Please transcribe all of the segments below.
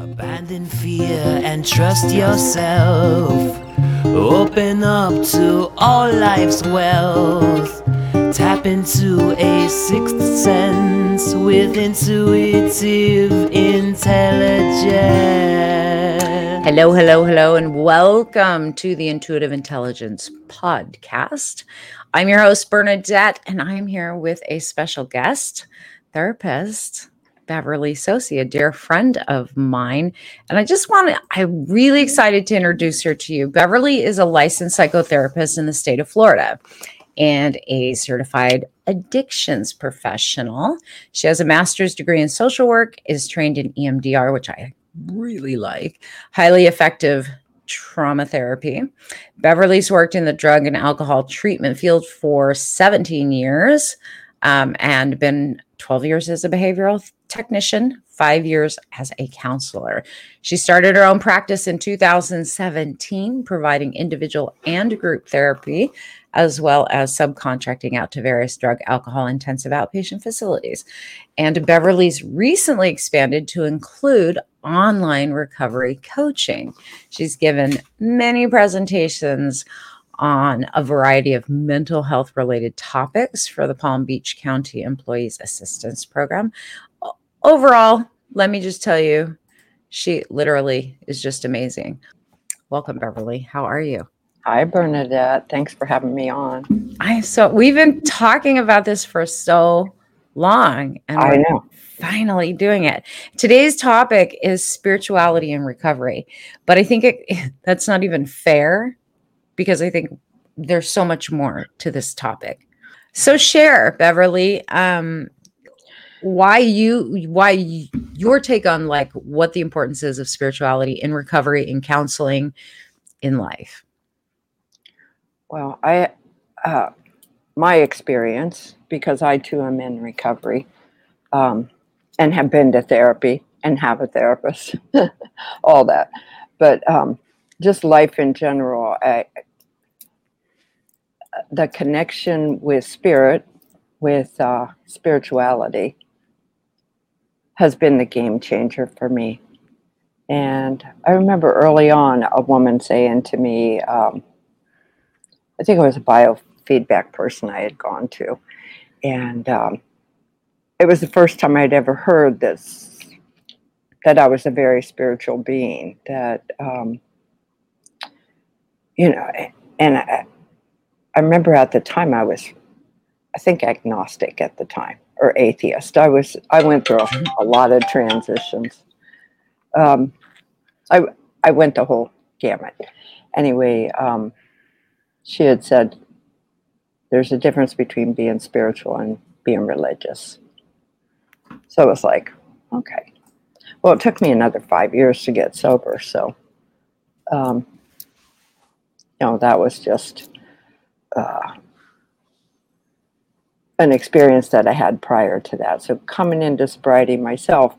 Abandon fear and trust yourself. Open up to all life's wealth. Tap into a sixth sense with intuitive intelligence. Hello, hello, hello, and welcome to the Intuitive Intelligence Podcast. I'm your host, Bernadette, and I'm here with a special guest, therapist, Beverly Sosi, a dear friend of mine. And I just want to, I'm really excited to introduce her to you. Beverly is a licensed psychotherapist in the state of Florida and a certified addictions professional. She has a master's degree in social work, is trained in EMDR, which I really like, highly effective trauma therapy. Beverly's worked in the drug and alcohol treatment field for 17 years um, and been 12 years as a behavioral technician, five years as a counselor. She started her own practice in 2017, providing individual and group therapy, as well as subcontracting out to various drug, alcohol intensive outpatient facilities. And Beverly's recently expanded to include online recovery coaching. She's given many presentations on a variety of mental health related topics for the Palm Beach County Employees Assistance Program. Overall, let me just tell you, she literally is just amazing. Welcome, Beverly. How are you? Hi, Bernadette. Thanks for having me on. I so we've been talking about this for so long, and I know. finally doing it. Today's topic is spirituality and recovery, but I think it, that's not even fair because I think there's so much more to this topic. So share, Beverly, um, why you why your take on like what the importance is of spirituality in recovery in counseling in life. Well, I uh, my experience because I too am in recovery um, and have been to therapy and have a therapist, all that, but um, just life in general. I, the connection with spirit, with uh, spirituality, has been the game changer for me. And I remember early on a woman saying to me, um, I think it was a biofeedback person I had gone to, and um, it was the first time I'd ever heard this that I was a very spiritual being. That um, you know, and I, I remember at the time I was, I think, agnostic at the time or atheist. I was I went through a, a lot of transitions. Um, I I went the whole gamut. Anyway, um, she had said there's a difference between being spiritual and being religious. So it was like, okay. Well, it took me another five years to get sober, so um, you know that was just uh, an experience that I had prior to that. So coming into sobriety myself,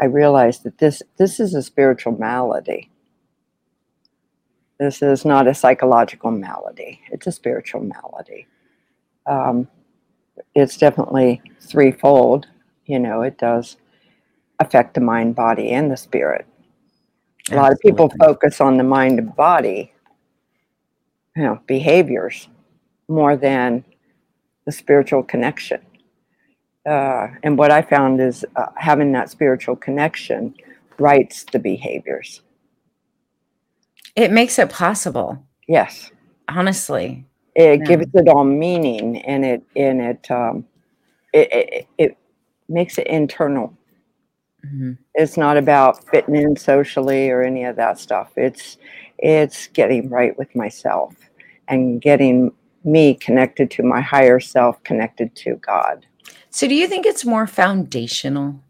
I realized that this this is a spiritual malady. This is not a psychological malady. It's a spiritual malady. Um, it's definitely threefold. You know, it does affect the mind, body, and the spirit. A lot of people focus on the mind and body, you know, behaviors more than the spiritual connection. Uh, and what I found is uh, having that spiritual connection writes the behaviors. It makes it possible. Yes, honestly, it yeah. gives it all meaning, and it and it um, it, it, it makes it internal. Mm-hmm. It's not about fitting in socially or any of that stuff. It's it's getting right with myself and getting me connected to my higher self, connected to God. So, do you think it's more foundational,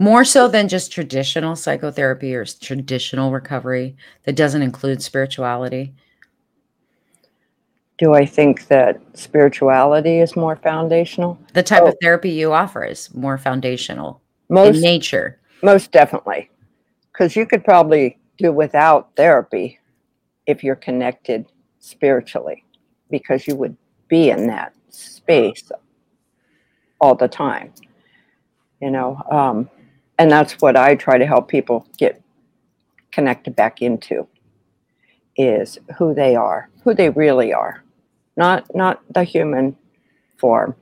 more so than just traditional psychotherapy or traditional recovery that doesn't include spirituality? Do I think that spirituality is more foundational? The type oh, of therapy you offer is more foundational most, in nature. Most definitely. Because you could probably do without therapy if you're connected spiritually because you would be in that space all the time. You know, um, and that's what I try to help people get connected back into is who they are, who they really are, not not the human form.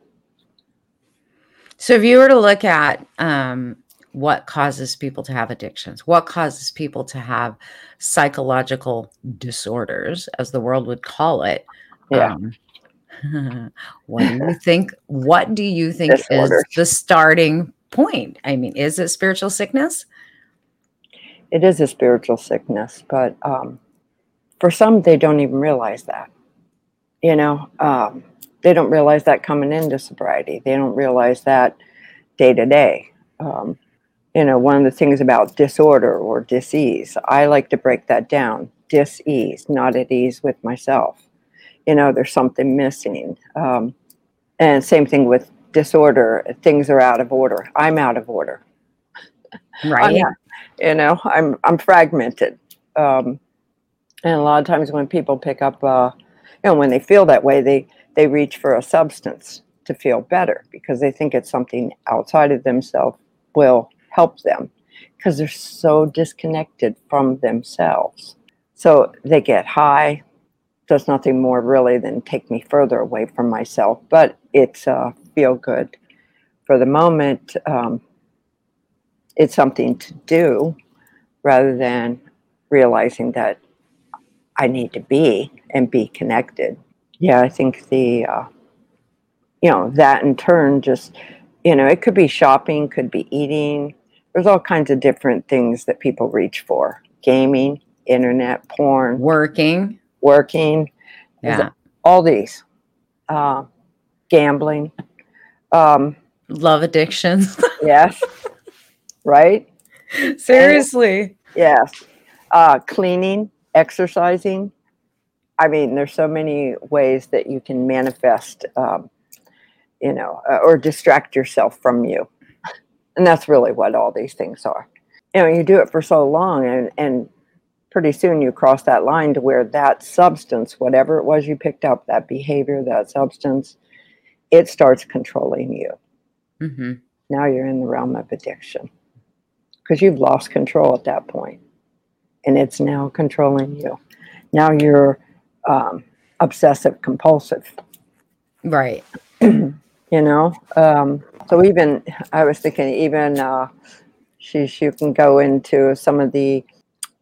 So, if you were to look at um, what causes people to have addictions, what causes people to have psychological disorders, as the world would call it, Yeah. um, what do you think? What do you think Disorders. is the starting point? I mean, is it spiritual sickness? It is a spiritual sickness, but um, for some, they don't even realize that. You know, um, they don't realize that coming into sobriety. They don't realize that day to day. Um, You know, one of the things about disorder or disease, I like to break that down. Dis-ease, not at ease with myself. You know, there's something missing. Um, and same thing with disorder. Things are out of order. I'm out of order. Right. Not- you know, I'm I'm fragmented. Um, and a lot of times when people pick up, uh, you know, when they feel that way, they they reach for a substance to feel better because they think it's something outside of themselves will help them because they're so disconnected from themselves. So they get high. Does nothing more really than take me further away from myself, but it's uh, feel good for the moment. Um, it's something to do rather than realizing that I need to be and be connected. Yeah, I think the, uh, you know, that in turn just, you know, it could be shopping, could be eating. There's all kinds of different things that people reach for gaming, internet, porn, Working. Working, Yeah. all these, uh, gambling. Um, Love addictions. yes, right? Seriously. Yes. Uh, cleaning, exercising. I mean, there's so many ways that you can manifest, um, you know, uh, or distract yourself from you. And that's really what all these things are. You know, you do it for so long, and, and pretty soon you cross that line to where that substance, whatever it was you picked up, that behavior, that substance, it starts controlling you. hmm Now you're in the realm of addiction because you've lost control at that point and it's now controlling you. Now you're um, obsessive compulsive, Right. you know? Um, so even, I was thinking, even uh, she, she can go into some of the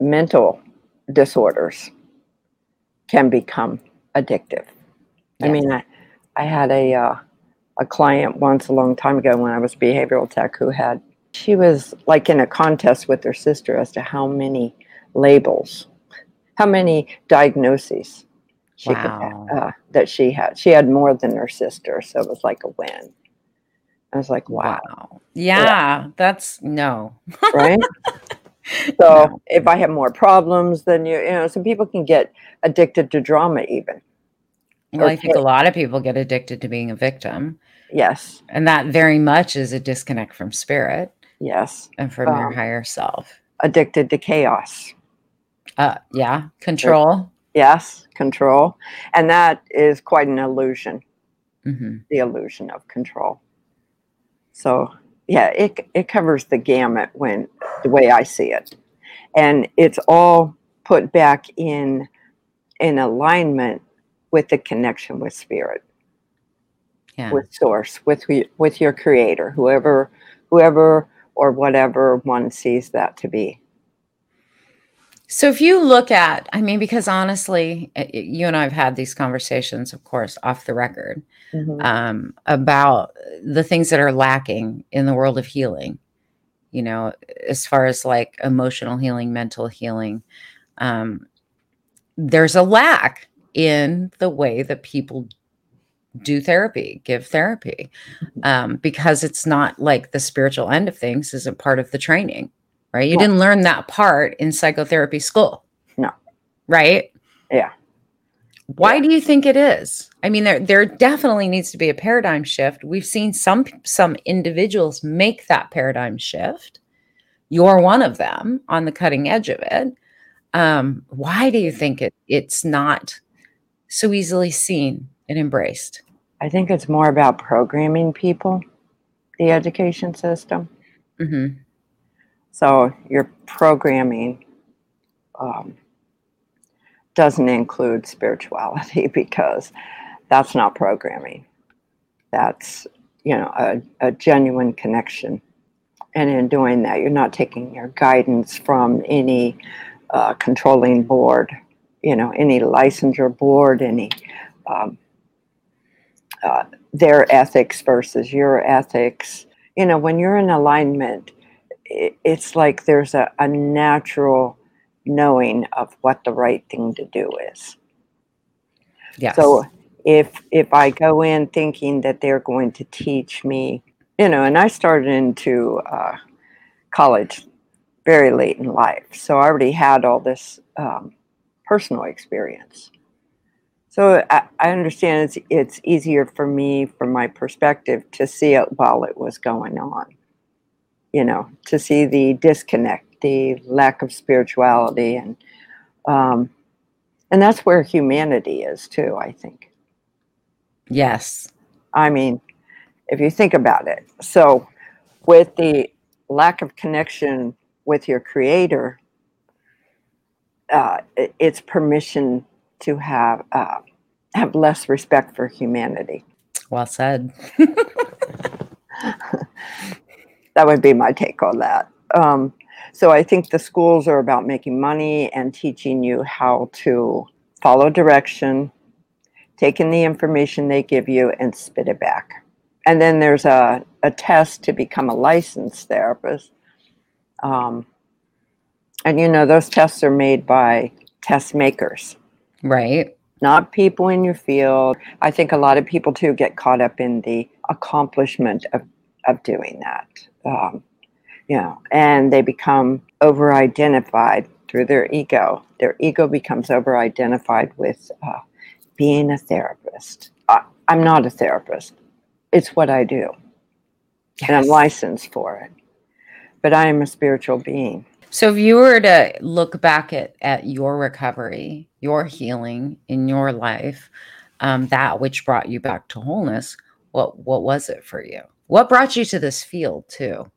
mental disorders can become addictive. I mean, I, I had a, uh, a client once a long time ago when I was behavioral tech who had, she was like in a contest with her sister as to how many labels, how many diagnoses she Wow. could, uh, that she had. She had more than her sister, so it was like a win. I was like, wow, Wow. Yeah, that's no. right? So if I have more problems than you, you know, some people can get addicted to drama even. Well, I think a lot of people get addicted to being a victim, Yes, and that very much is a disconnect from spirit yes. and from your Um, higher self. Addicted to chaos. Uh, yeah, control. Yes, control. And that is quite an illusion, hmm the illusion of control. So, yeah, it, it covers the gamut when the way I see it. And it's all put back in in alignment with the connection with spirit. Yeah. with source with with your creator whoever whoever or whatever one sees that to be So if you look at, I mean, because honestly, uh, y- you and I have had these conversations, of course, off the record, um, about the things that are lacking in the world of healing. You know, as far as like emotional healing, mental healing, um, there's a lack in the way that people do therapy, give therapy, um, because it's not like the spiritual end of things isn't part of the training, right? You No. didn't learn that part in psychotherapy school. No. Right? Yeah. Why do you think it is? I mean, there there definitely needs to be a paradigm shift. We've seen some some individuals make that paradigm shift. You're one of them on the cutting edge of it. Um, why do you think it it's not so easily seen and embraced? i think it's more about programming people the education system hmm So your programming um, doesn't include spirituality because that's not programming. That's you know a, a genuine connection, and in doing that, you're not taking your guidance from any uh, controlling board, you know, any licensure board, any um, uh, their ethics versus your ethics. You know, when you're in alignment, it's like there's a, a natural knowing of what the right thing to do is. Yes. So if if I go in thinking that they're going to teach me, you know, and I started into uh, college very late in life, so I already had all this um, personal experience. So I, I understand it's it's easier for me, from my perspective, to see it while it was going on. You know, to see the disconnect, the lack of spirituality, and um, and that's where humanity is too. I think. yes. I mean, if you think about it, so with the lack of connection with your creator, uh, it's permission to have uh, have less respect for humanity. Well said. That would be my take on that. Um, so I think the schools are about making money and teaching you how to follow direction, taking the information they give you and spit it back. And then there's a, a test to become a licensed therapist. Um, and you know, those tests are made by test makers, Right. not people in your field. I think a lot of people too get caught up in the accomplishment of, of doing that. Um, you know, and they become over identified through their ego. Their ego becomes over identified with uh, being a therapist. I, I'm not a therapist, it's what I do, and I'm licensed for it. But I am a spiritual being. So if you were to look back at, at your recovery, your healing in your life, um, that which brought you back to wholeness, what what was it for you? What brought you to this field too,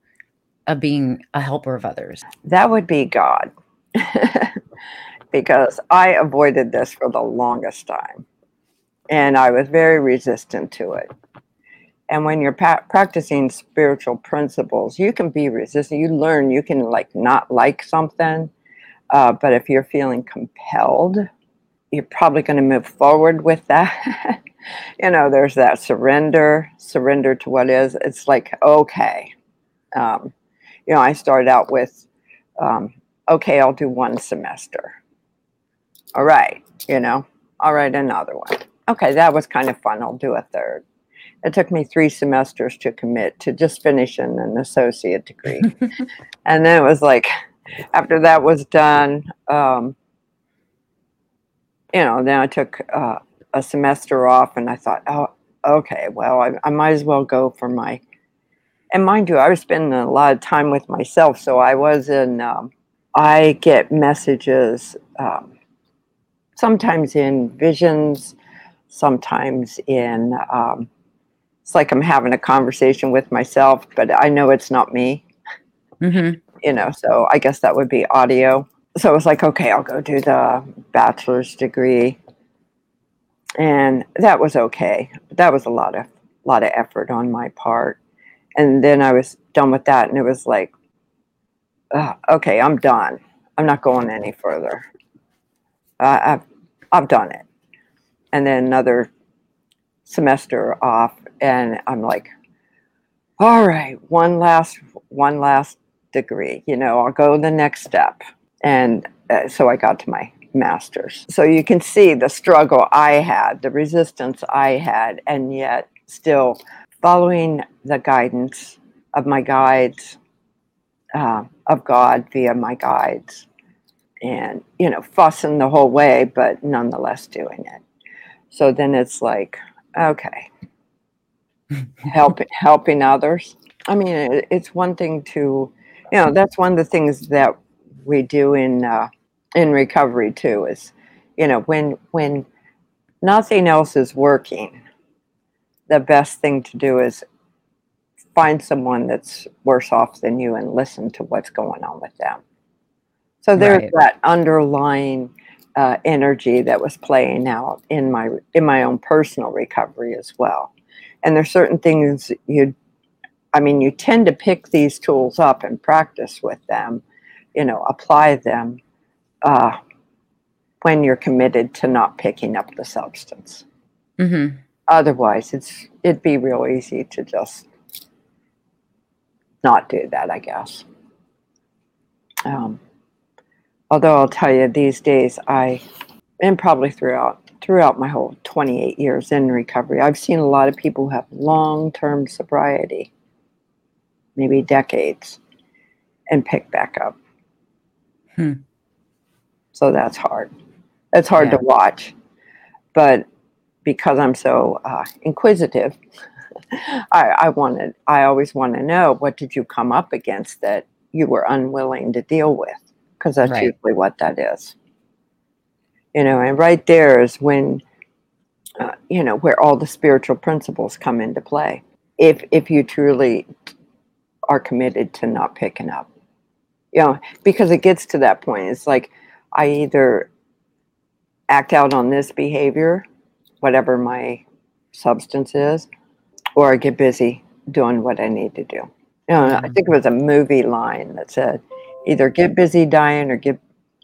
of being a helper of others? That would be God. because I avoided this for the longest time. And I was very resistant to it. And when you're pa- practicing spiritual principles, you can be resistant. You learn you can like not like something, uh, but if you're feeling compelled, you're probably going to move forward with that. you know, there's that surrender, surrender to what is. It's like okay, um, you know, I started out with, um, okay, I'll do one semester. All right, you know, all right, another one. Okay, that was kind of fun. I'll do a third. It took me three semesters to commit to just finishing an associate degree. and then it was like, after that was done, um, you know, then I took uh, a semester off and I thought, oh, okay, well, I, I might as well go for my and mind you, I was spending a lot of time with myself. So I was in, um, I get messages um, sometimes in visions, sometimes in, um, it's like I'm having a conversation with myself, but I know it's not me, Mm-hmm. you know, so I guess that would be audio. So it was like, okay, I'll go do the bachelor's degree. And that was okay. That was a lot of, lot of effort on my part and then I was done with that, and it was like, uh, okay, I'm done. I'm not going any further. Uh, I've I've done it, and then another semester off, and I'm like, all right, one last one last degree. You know, I'll go the next step, and uh, so I got to my master's. So you can see the struggle I had, the resistance I had, and yet still following the guidance of my guides, uh, of God via my guides, and you know, fussing the whole way, but nonetheless doing it. So then it's like, okay, helping helping others. I mean, it, it's one thing to, you know, that's one of the things that we do in uh, in recovery too. Is you know when when nothing else is working the best thing to do is find someone that's worse off than you and listen to what's going on with them. So there's Right. that underlying uh, energy that was playing out in my in my own personal recovery as well. And there's certain things you, I mean, you tend to pick these tools up and practice with them, you know, apply them uh, when you're committed to not picking up the substance. hmm Otherwise, it's it'd be real easy to just not do that, I guess. Um, although I'll tell you, these days I, and probably throughout throughout my whole 28 years in recovery, I've seen a lot of people who have long-term sobriety, maybe decades, and pick back up. Hmm. So that's hard. That's hard Yeah. to watch, but because I'm so uh, inquisitive, I, I wanted, I always want to know what did you come up against that you were unwilling to deal with, because that's Right. usually what that is. You know, and right there is when, uh, you know, where all the spiritual principles come into play. If if you truly are committed to not picking up, you know, because it gets to that point. It's like I either act out on this behavior, whatever my substance is, or I get busy doing what I need to do. You know, I think it was a movie line that said, either get busy dying or get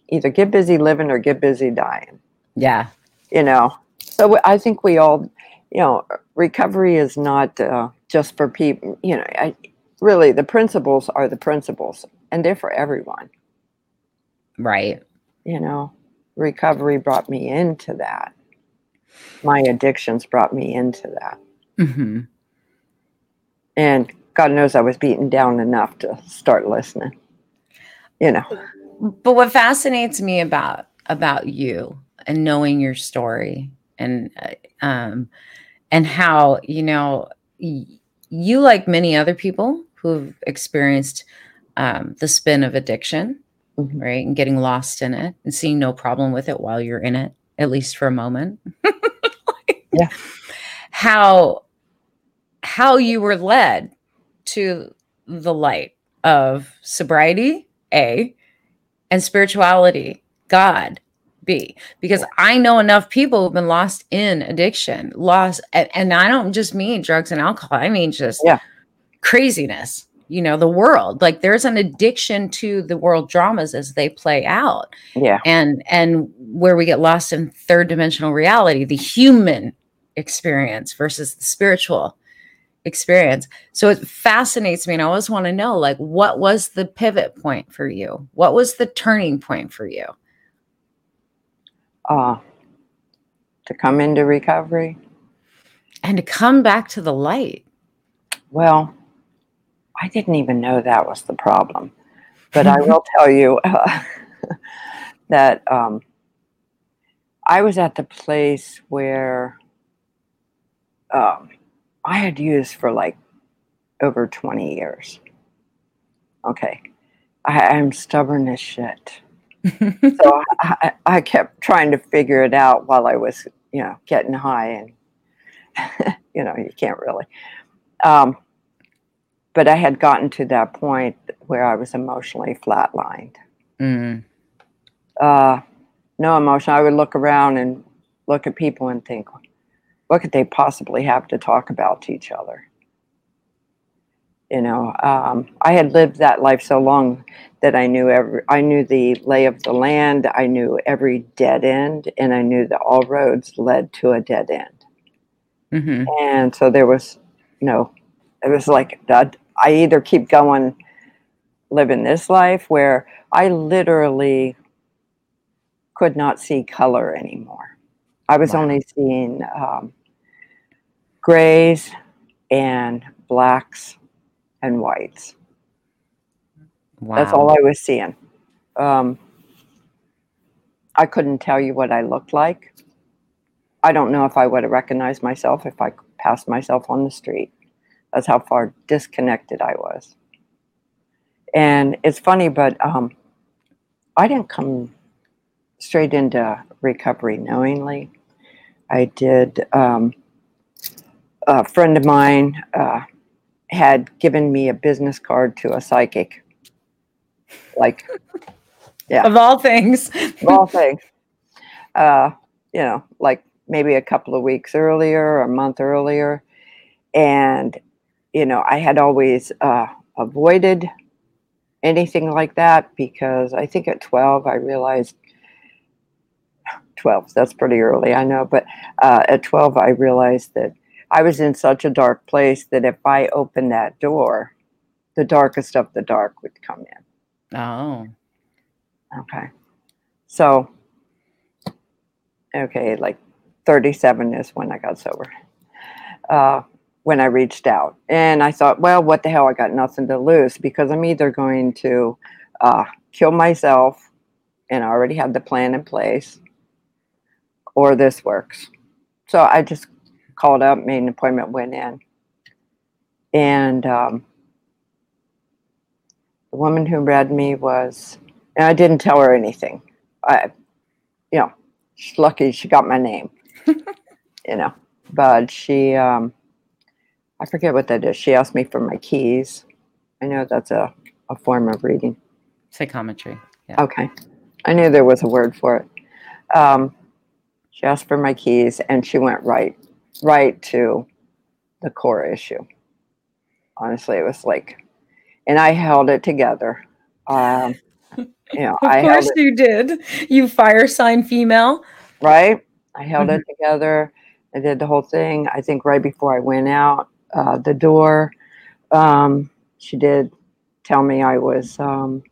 either get busy living or get busy dying. Yeah. You know, so I think we all, you know, recovery is not uh, just for people. You know, I, really the principles are the principles, and they're for everyone. Right. you know recovery brought me into that my addictions brought me into that hmm and god knows i was beaten down enough to start listening you know But what fascinates me about about you and knowing your story and uh, um and how you know y- you like many other people who've experienced um, the spin of addiction Mhm. right and getting lost in it and seeing no problem with it while you're in it at least for a moment Yeah. how how you were led to the light of sobriety a and spirituality god b because i know enough people who've been lost in addiction lost and, and i don't just mean drugs and alcohol i mean just Yeah. craziness you know the world. Like there's an addiction to the world dramas as they play out. Yeah. And and where we get lost in third dimensional reality the human experience versus the spiritual experience. So it fascinates me and i always want to know like what was the pivot point for you? What was the turning point for you? Uh to come into recovery. And to come back to the light. Well i didn't even know that was the problem. But i will tell you uh, that um i was at the place where um i had used for like over 20 years. Okay. I, i'm stubborn as shit. So I, I kept trying to figure it out while I was, you know, getting high, and you know, you can't really. Um, but I had gotten to that point where I was emotionally flatlined. Mm, Uh, no emotion. I would look around and look at people and think, what could they possibly have to talk about to each other? You know, um, I had lived that life so long that I knew every, I knew the lay of the land. I knew every dead end, and I knew that all roads led to a dead end. mhm. And so there was, you know, it was like that. I either keep going, living this life where I literally could not see color anymore. I was Wow. only seeing um, grays and blacks and whites. wow That's all I was seeing. Um, I couldn't tell you what I looked like. I don't know if I would have recognized myself if I passed myself on the street. That's how far disconnected I was. And it's funny, but um, I didn't come straight into recovery knowingly. I did. Um, a friend of mine uh, had given me a business card to a psychic. Like, Yeah. Of all things. of all things. Uh, you know, like maybe a couple of weeks earlier or a month earlier. And, you know, I had always uh, avoided anything like that because I think at 12 I realized 12, that's pretty early, I know, but uh, at 12 I realized that I was in such a dark place that if I opened that door, the darkest of the dark would come in. Oh. Okay. So, okay, like 37 is when I got sober. Uh, when I reached out. And I thought, well, what the hell? I got nothing to lose because I'm either going to uh, kill myself, and I already had the plan in place, or this works. So I just called up, made an appointment, went in. And um, the woman who read me was, and I didn't tell her anything. I, you know, she's lucky she got my name, you know, but she, um, I forget what that is. She asked me for my keys. I know that's a, a form of reading. Psychometry. Okay. I knew there was a word for it. Um, she asked for my keys and she went right, right to the core issue. Honestly, it was like, and I held it together. Um, you know, Of I course it, you did. You fire sign female. right? I held it together. I did the whole thing. I think right before I went out uh, the door, um, she did tell me I was um,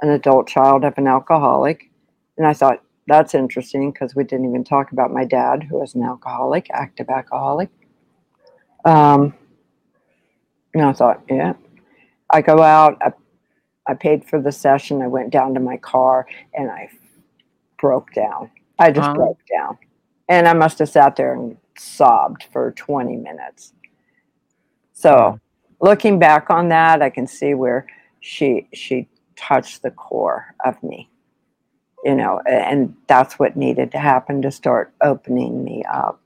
an adult child of an alcoholic. And I thought, that's interesting because we didn't even talk about my dad, who was an alcoholic, active alcoholic. Um, and I thought, yeah. I go out, I, I paid for the session. I went down to my car and I broke down. I just Wow. broke down. And I must have sat there and sobbed for 20 minutes. So looking back on that, I can see where she she touched the core of me. You know, and that's what needed to happen to start opening me up.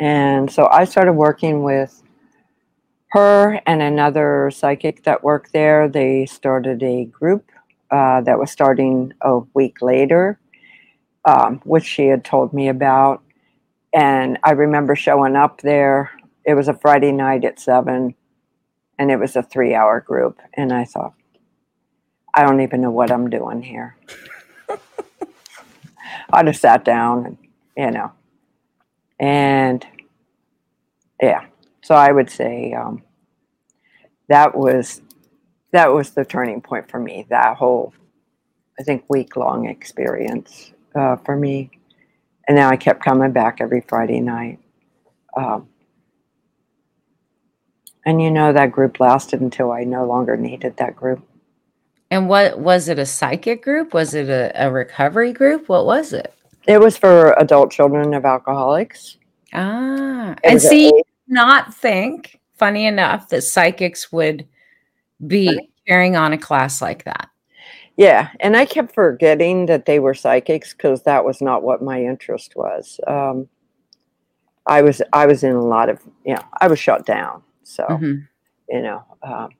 And so I started working with her and another psychic that worked there. They started a group uh, that was starting a week later, um, which she had told me about. And I remember showing up there. It was a Friday night at seven, and it was a three hour group. And I thought, I don't even know what I'm doing here. I just sat down and, you know, and yeah. So I would say um, that was that was the turning point for me. That whole, I think, week long experience uh, for me, and now I kept coming back every Friday night. Um, and you know that group lasted until I no longer needed that group. And what was it a psychic group? Was it a, a recovery group? What was it? It was for adult children of alcoholics. Ah, It and was a- see, not think, funny enough, that psychics would be carrying on a class like that. Yeah, and I kept forgetting that they were psychics because that was not what my interest was. Um, I was I was in a lot of you know I was shut down, so Mhm. you know. Um,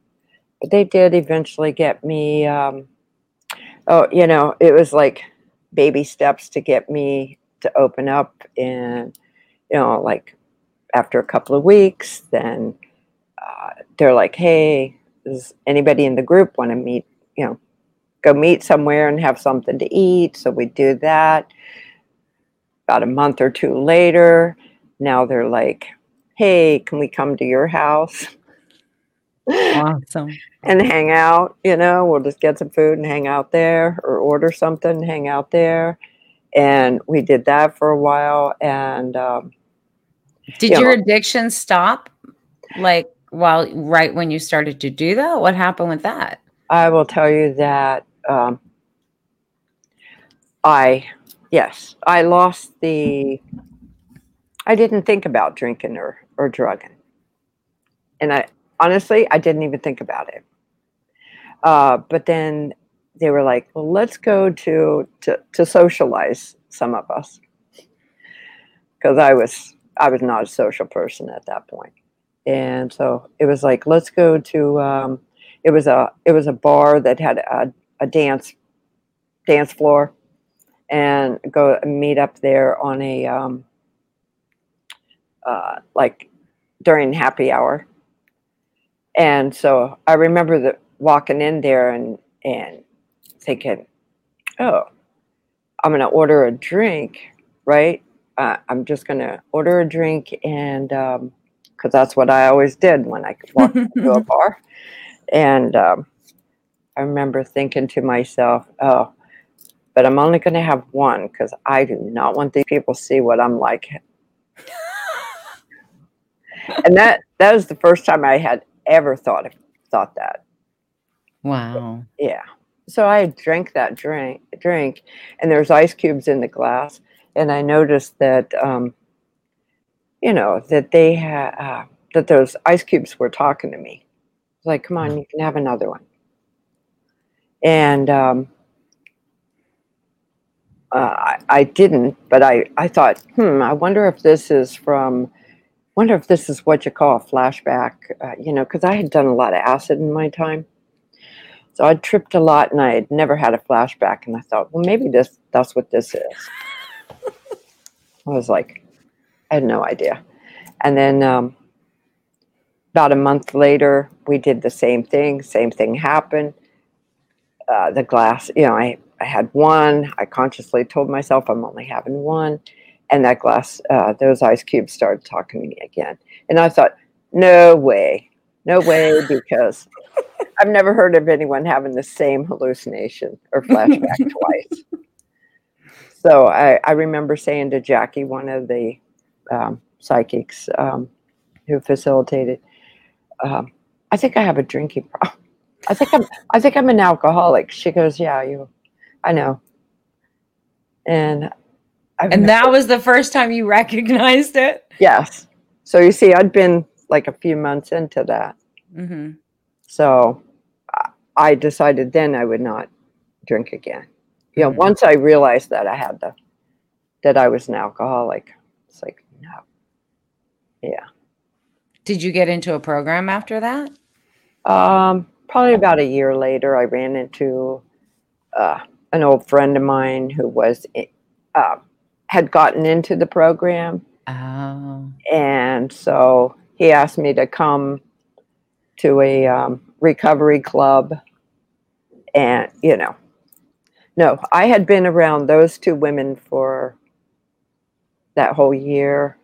but they did eventually get me. Um, oh, you know, it was like baby steps to get me to open up, and you know, like after a couple of weeks, then uh, they're like, "Hey, does anybody in the group want to meet?" You know, go meet somewhere and have something to eat. So we do that. About a month or two later, now they're like, "Hey, can we come to your house?" Awesome. and hang out. You know, we'll just get some food and hang out there, or order something, and hang out there. And we did that for a while. And um, Did Yeah. your addiction stop like while right when you started to do that? What happened with that? I will tell you that um, I, yes, I lost the. I didn't think about drinking or or drugging, and I honestly I didn't even think about it. Uh, but then they were like, "Well, let's go to to to socialize." Some of us, because I was I was not a social person at that point. and so it was like let's go to um, it was a it was a bar that had a, a dance dance floor and go meet up there on a um, uh, like during happy hour and so i remember that walking in there and and thinking oh i'm going to order a drink right uh, i'm just going to order a drink and um, because that's what I always did when I walked into a bar. And um, I remember thinking to myself, oh, but I'm only going to have one because I do not want these people to see what I'm like. And that that was the first time I had ever thought of, thought that. Wow. Yeah. So I drank that drink drink, and there's ice cubes in the glass, and I noticed that um, you know, that they had, uh, that those ice cubes were talking to me. Like, come on, you can have another one. And um, uh, I, I didn't, but I, I thought, hmm, I wonder if this is from, wonder if this is what you call a flashback, uh, you know, because I had done a lot of acid in my time. So I'd tripped a lot and I had never had a flashback. And I thought, well, maybe this that's what this is. I was like, I had no idea. And then um, about a month later, we did the same thing. Same thing happened. Uh, the glass, you know, I, I had one. I consciously told myself I'm only having one. And that glass, uh, those ice cubes started talking to me again. And I thought, no way, no way, because I've never heard of anyone having the same hallucination or flashback twice. So I, I remember saying to Jackie, one of the um, psychics um, who facilitated. Um, I think I have a drinking problem. I think I'm. I think I'm an alcoholic. She goes, "Yeah, you. I know." And I've and that was the first time you recognized it. Yes. So you see, I'd been like a few months into that. Mm-hmm. So I decided then I would not drink again. You know, mm-hmm. once I realized that I had the that I was an alcoholic, it's like no. yeah. Did you get into a program after that? Um, probably about a year later, I ran into uh, an old friend of mine who was uh, had gotten into the program. Oh. And so he asked me to come to a um, recovery club. And, you know, no, I had been around those two women for that whole year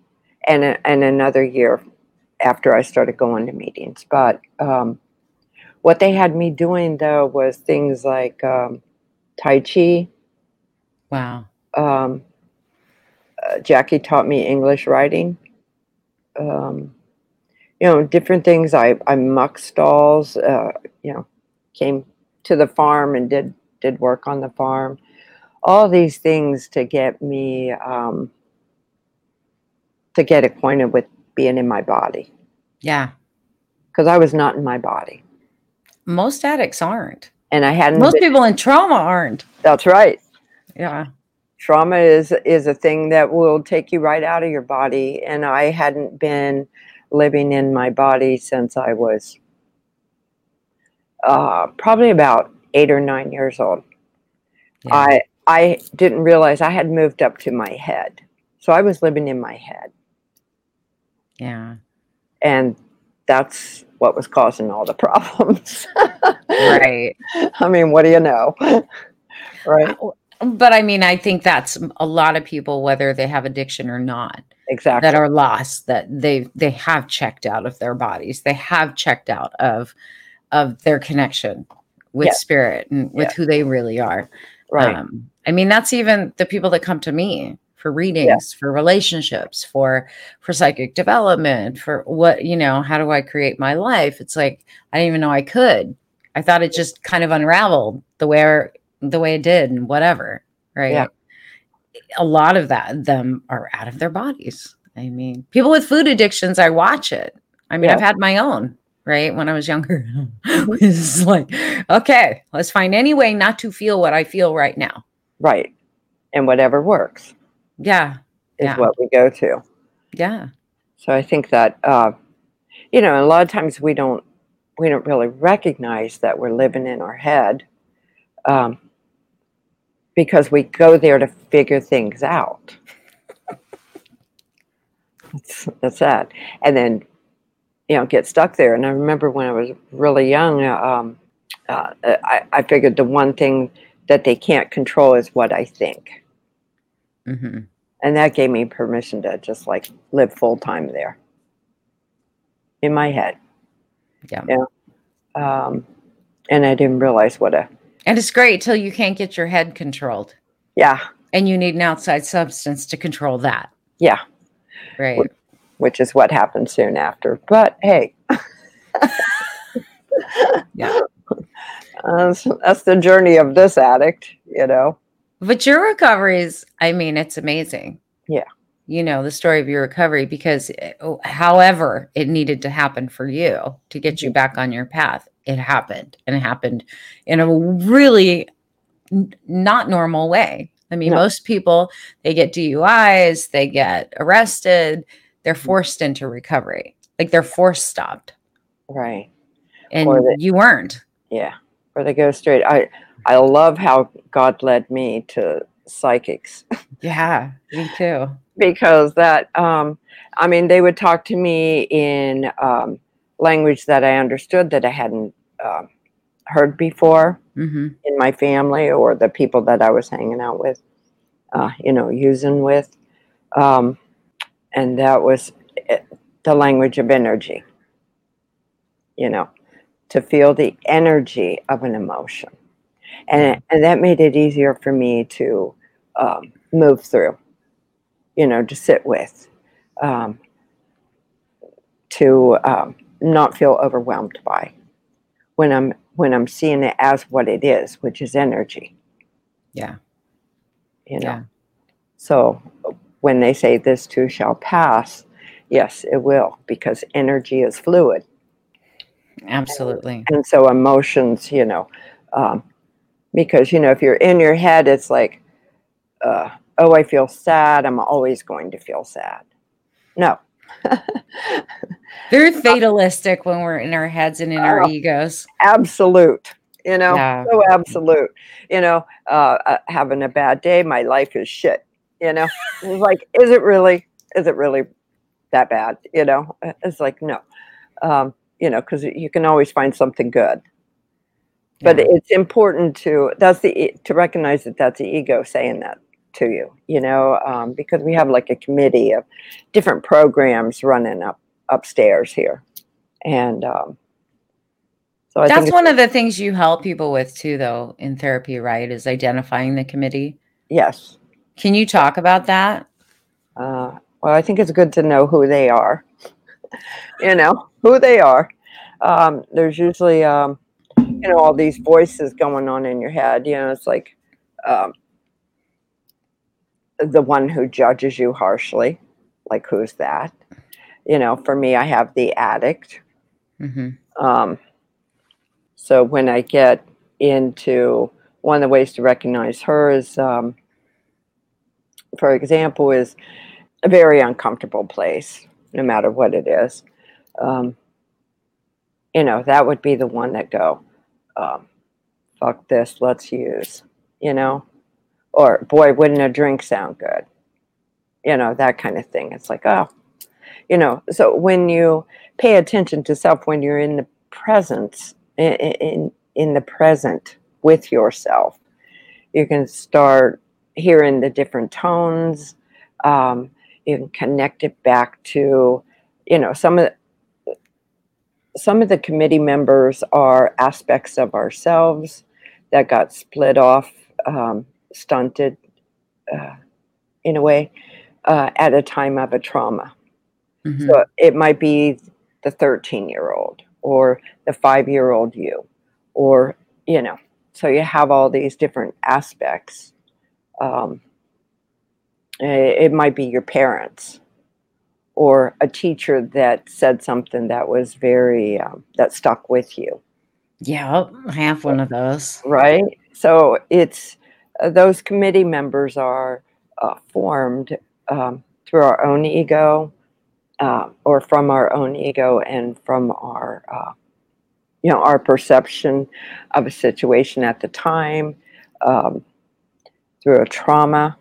and and another year after I started going to meetings. But um, what they had me doing though was things like um, Tai Chi. Wow. Um, Jackie taught me English writing. Um, you know, different things. I I muck stalls. Uh, you know, came to the farm and did did work on the farm. All these things to get me um, to get acquainted with being in my body. Yeah. Because I was not in my body. Most addicts aren't. And I hadn't most been, people in trauma aren't. That's right. Yeah. Trauma is is a thing that will take you right out of your body. And I hadn't been living in my body since I was uh, probably about eight or nine years old. Yeah. I I didn't realize I had moved up to my head. So I was living in my head. Yeah. And that's what was causing all the problems. right. I mean, what do you know? right. But I mean, I think that's a lot of people, whether they have addiction or not, exactly that are lost, that they they have checked out of their bodies. They have checked out of of their connection with yes. spirit and with yes. who they really are. Right. Um, I mean, that's even the people that come to me for readings yeah. for relationships for for psychic development for what you know how do i create my life it's like i didn't even know i could i thought it just kind of unraveled the way the way it did and whatever right yeah. a lot of that them are out of their bodies i mean people with food addictions i watch it i mean yeah. i've had my own right when i was younger it's like okay let's find any way not to feel what i feel right now right and whatever works yeah. Is yeah. what we go to. Yeah. So I think that, uh, you know, a lot of times we don't we don't really recognize that we're living in our head um, because we go there to figure things out. that's, that's that, and then you know get stuck there. And I remember when I was really young, um, uh, I, I figured the one thing that they can't control is what I think. hmm And that gave me permission to just like live full time there in my head. Yeah. Yeah. Um, and I didn't realize what a, And it's great till you can't get your head controlled. yeah, And you need an outside substance to control that. yeah, Right. which is what happened soon after. But hey, Yeah. that's, that's the journey of this addict, you know? But your recovery is, I mean, it's amazing. Yeah. You know, the story of your recovery, because eh, oh, however it needed to happen for you to get you back on your path, it happened and it happened in a really n- not normal way. I mean, No. most people, they get DUIs, they get arrested, they're forced into recovery, like they're force stopped. Right. And they- you weren't. Yeah. Or they go straight. I, I love how God led me to psychics. Yeah, me too. Because that um i mean they would talk to me in um language that i understood that i hadn't um heard before hmm in my family or the people that i was hanging out with uh you know using with. Um and that was it, the language of energy you know to feel the energy of an emotion. And and that made it easier for me to um, move through you know to sit with um, to um, not feel overwhelmed by when i'm when i'm seeing it as what it is which is energy Yeah. you know Yeah. so when they say this too shall pass yes it will because energy is fluid Absolutely. and so emotions you know um, because you know if you're in your head it's like uh, oh i feel sad. I'm always going to feel sad. No. Very fatalistic when we're in our heads and in our Oh. egos. absolute you know? Yeah. so absolute you know? Uh, uh, having a bad day my life is shit you know? It's like is it really is it really that bad you know? It's like no. Um, you know because you can always find something good. But Yeah. it's important to that's the to recognize that that's the ego saying that to you you know um, because we have like a committee of different programs running up upstairs here and um, so I That's one of the things you help people with too, though, in therapy, right? Is identifying the committee. yes Can you talk about that? uh, well i think it's good to know who they are you know who they are um, there's usually um, you know all these voices going on in your head you know it's like um, the one who judges you harshly. Like who's that? You know for me i have the addict. Hmm um, so when i get into one of the ways to recognize her is um, for example is a very uncomfortable place no matter what it is. Um, you know that would be the one that go um, fuck this let's use you know or boy wouldn't a drink sound good? You know that kind of thing. It's like oh you know so when you pay attention to self when you're in the presence in in, in the present with yourself you can start hearing the different tones um, you can connect it back to you know some of the, some of the committee members are aspects of ourselves that got split off um, stunted uh, in a way uh, at a time of a trauma hmm so it might be the 13 year old or the five year old you, or, you know, so you have all these different aspects. Um, it might be your parents or a teacher that said something that was very, um, that stuck with you, Yeah, I have one of those. right? So it's those committee members are uh, formed um, through our own ego uh, or from our own ego and from our uh, you know our perception of a situation at the time um, through a trauma.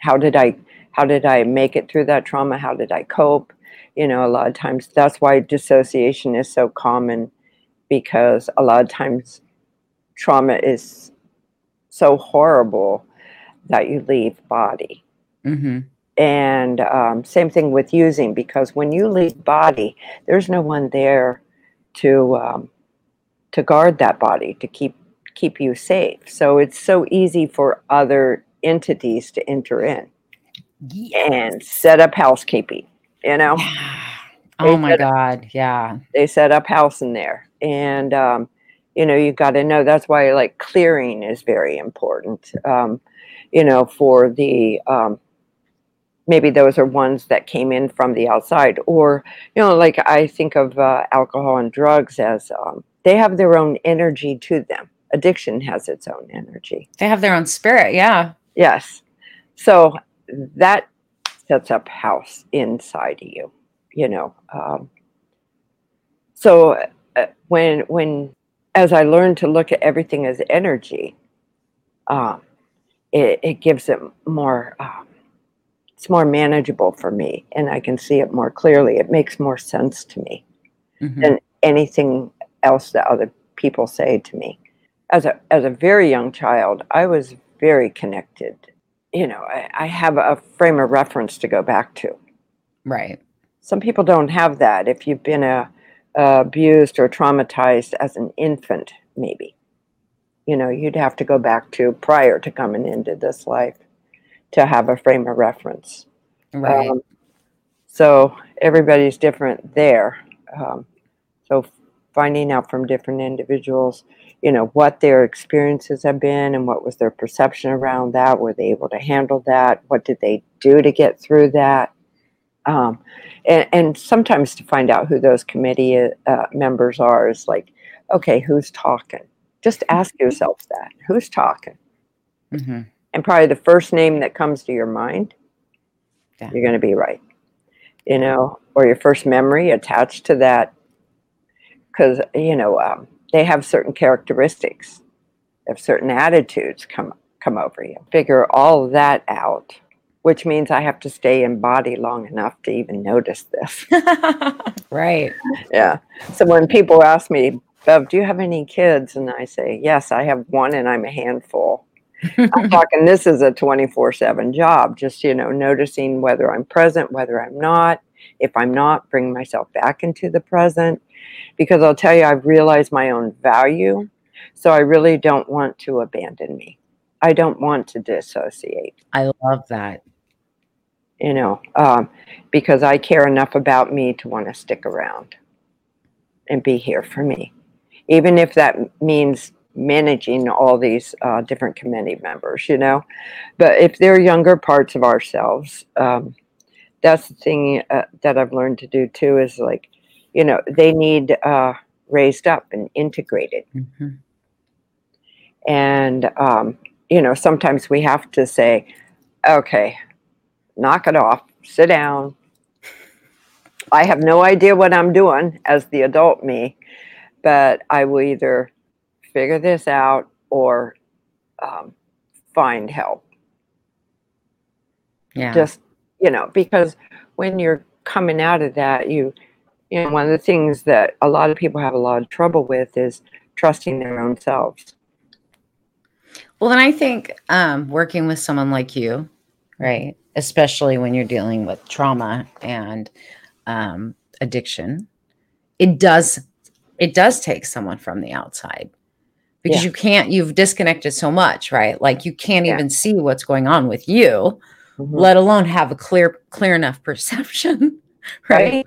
How did i how did i make it through that trauma? How did i cope? You know a lot of times that's why dissociation is so common because a lot of times trauma is so horrible that you leave body. Hmm and um, same thing with using because when you leave body there's no one there to um, to guard that body to keep keep you safe. So it's so easy for other entities to enter in and set up housekeeping you know? Oh my God. Yeah. they set up house in there. And um, you know you got to know that's why like clearing is very important um, you know for the um, maybe those are ones that came in from the outside or you know like i think of uh, alcohol and drugs as um, they have their own energy to them addiction has its own energy They have their own spirit. Yeah. yes so that sets up house inside of you you know um, so uh, when when as i learned to look at everything as energy um, it, it gives it more um, it's more manageable for me and i can see it more clearly. It makes more sense to me Mhm. than anything else that other people say to me. As a as a very young child i was very connected. You know i, I have a frame of reference to go back to. Right. some people don't have that. If you've been uh, uh, abused or traumatized as an infant maybe you know you'd have to go back to prior to coming into this life to have a frame of reference Right. um, so everybody's different there. Um, so finding out from different individuals, you know, what their experiences have been and what was their perception around that. Were they able to handle that? What did they do to get through that? Um, and, and sometimes to find out who those committee uh, members are is like, okay, who's talking? Just ask yourself that. Who's talking? hmm and probably the first name that comes to your mind, Yeah. you're going to be right. You know, or your first memory attached to that, because you know um, they have certain characteristics, they have certain attitudes come come over you. Figure all that out, which means I have to stay in body long enough to even notice this. right. yeah. So when people ask me, Bev, do you have any kids? And I say, yes, I have one, and I'm a handful. I'm talking this is a 24/7 job just you know noticing whether I'm present whether I'm not if I'm not bring myself back into the present because I'll tell you I've realized my own value so I really don't want to abandon me I don't want to dissociate I love that. You know um, because I care enough about me to want to stick around and be here for me even if that means managing all these uh, different committee members, you know. But if they're younger parts of ourselves, um, that's the thing uh, that I've learned to do too is like, you know, they need uh, raised up and integrated. hmm And, um, you know, sometimes we have to say, okay, knock it off, sit down. I have no idea what I'm doing as the adult me, but I will either figure this out or um, find help. Yeah. Just, you know, because when you're coming out of that, you, you know, one of the things that a lot of people have a lot of trouble with is trusting their own selves. Well, then I think um, working with someone like you, right, especially when you're dealing with trauma and um, addiction, it does it does take someone from the outside because Yeah. you can't you've disconnected so much, right? Like you can't Yeah. even see what's going on with you, Mhm. let alone have a clear clear enough perception, right? Right.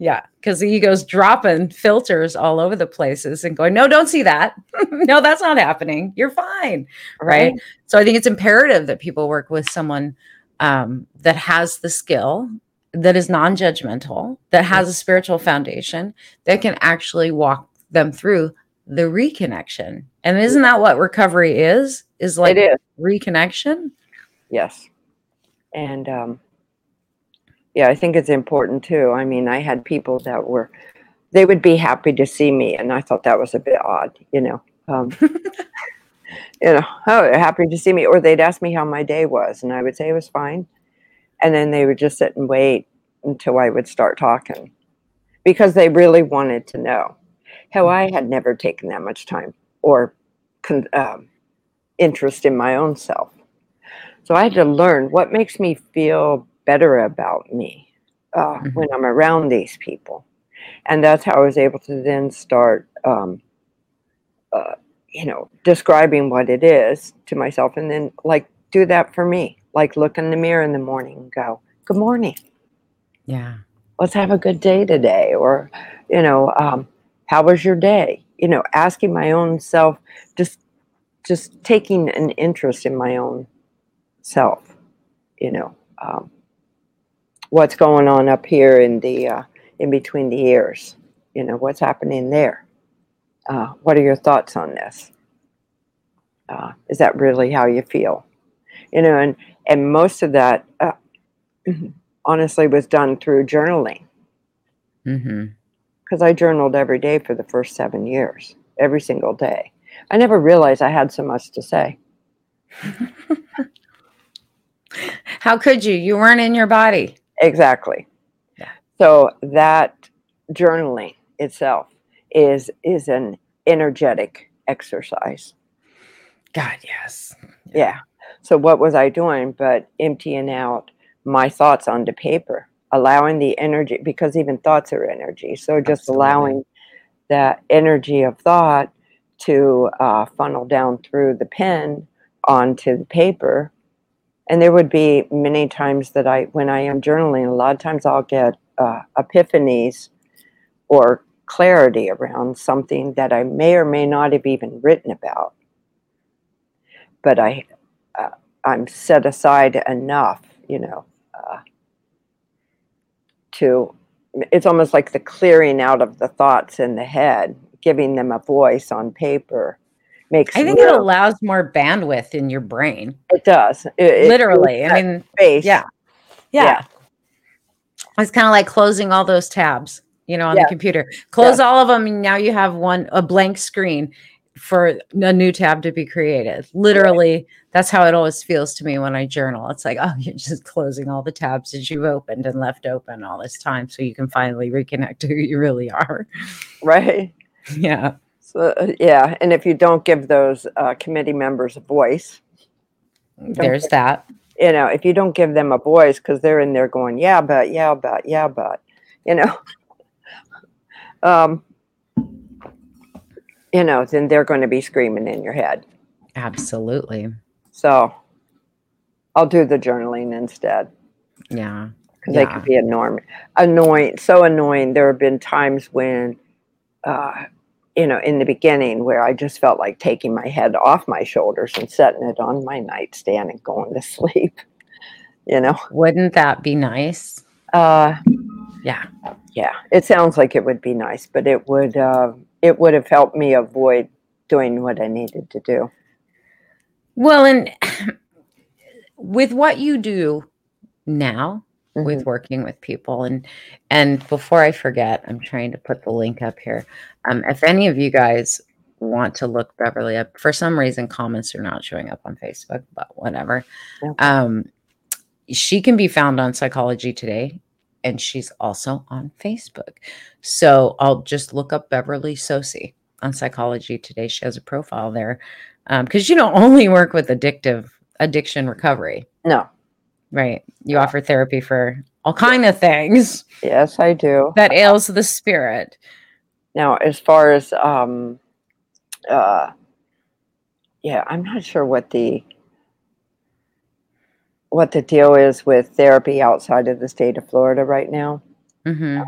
Yeah, because the ego's dropping filters all over the places and going, no, don't see that. no, that's not happening. You're fine right? So I think it's imperative that people work with someone um, that has the skill, that is non-judgmental, that has a spiritual foundation, that can actually walk them through the reconnection. And isn't that what recovery is? Is like it is. reconnection? Yes. And, um, yeah, I think it's important too. I mean, I had people that were, they would be happy to see me, and I thought that was a bit odd, you know. Um, you know, oh, happy to see me, or they'd ask me how my day was, and I would say it was fine, and then they would just sit and wait until I would start talking, because they really wanted to know how I had never taken that much time or con- um, interest in my own self. So I had to learn what makes me feel better about me uh, Mhm. when I'm around these people. And that's how I was able to then start, um, uh, you know, describing what it is to myself and then like do that for me. Like look in the mirror in the morning and go, Good morning. Yeah. Let's have a good day today. Or, you know, um, how was your day? You know, asking my own self, just just taking an interest in my own self, you know. Um, what's going on up here in the uh, in between the ears you know what's happening there uh, what are your thoughts on this uh, is that really how you feel you know and and most of that uh, honestly was done through journaling Mm-hmm. because i journaled every day for the first seven years every single day i never realized i had so much to say How could you? You weren't in your body. Exactly. Yeah. So that journaling itself is is an energetic exercise. God, yes. Yeah. So what was I doing but emptying out my thoughts onto paper, allowing the energy because even thoughts are energy. So just Absolutely. allowing that energy of thought to uh, funnel down through the pen onto the paper. And there would be many times that I, when I am journaling, a lot of times I'll get uh, epiphanies or clarity around something that I may or may not have even written about. But I, uh, I'm set aside enough, you know, uh, to. It's almost like the clearing out of the thoughts in the head, giving them a voice on paper, makes. I think it allows more bandwidth in your brain. It does. It- it Literally. creates I mean, space. yeah. yeah. Yeah. It's kind of like closing all those tabs, you know, on Yeah. the computer. Close all of them and now you have one a blank screen for a new tab to be created. Literally, that's how it always feels to me when I journal. It's like, oh, you're just closing all the tabs that you've opened and left open all this time so you can finally reconnect to who you really are. Right. yeah. So uh, yeah, and if you don't give those uh, committee members a voice, There's that. you know, if you don't give them a voice because they're in there going, yeah, but, yeah, but, yeah, but, you know, um, you know, then they're going to be screaming in your head. Absolutely. So I'll do the journaling instead Yeah. because they Yeah. can be annoying, annoying, so annoying. There have been times when, uh, you know, in the beginning where I just felt like taking my head off my shoulders and setting it on my nightstand and going to sleep. You know, Wouldn't that be nice? uh, Yeah. Yeah, it sounds like it would be nice, but it would uh, it would have helped me avoid doing what I needed to do. Well, and with what you do now Mm-hmm. with working with people and and before I forget, I'm trying to put the link up here. Um, if any of you guys want to look Beverly up, for some reason comments are not showing up on Facebook, but whatever. Okay. Um, she can be found on Psychology Today, and she's also on Facebook. So I'll just look up Beverly Sosi on Psychology Today. She has a profile there because you don't only work with addictive addiction recovery, No, right? You offer therapy for all kind of things yes, I do. that ails the spirit. Now, as far as um, uh, yeah, I'm not sure what the what the deal is with therapy outside of the state of Florida right now. hmm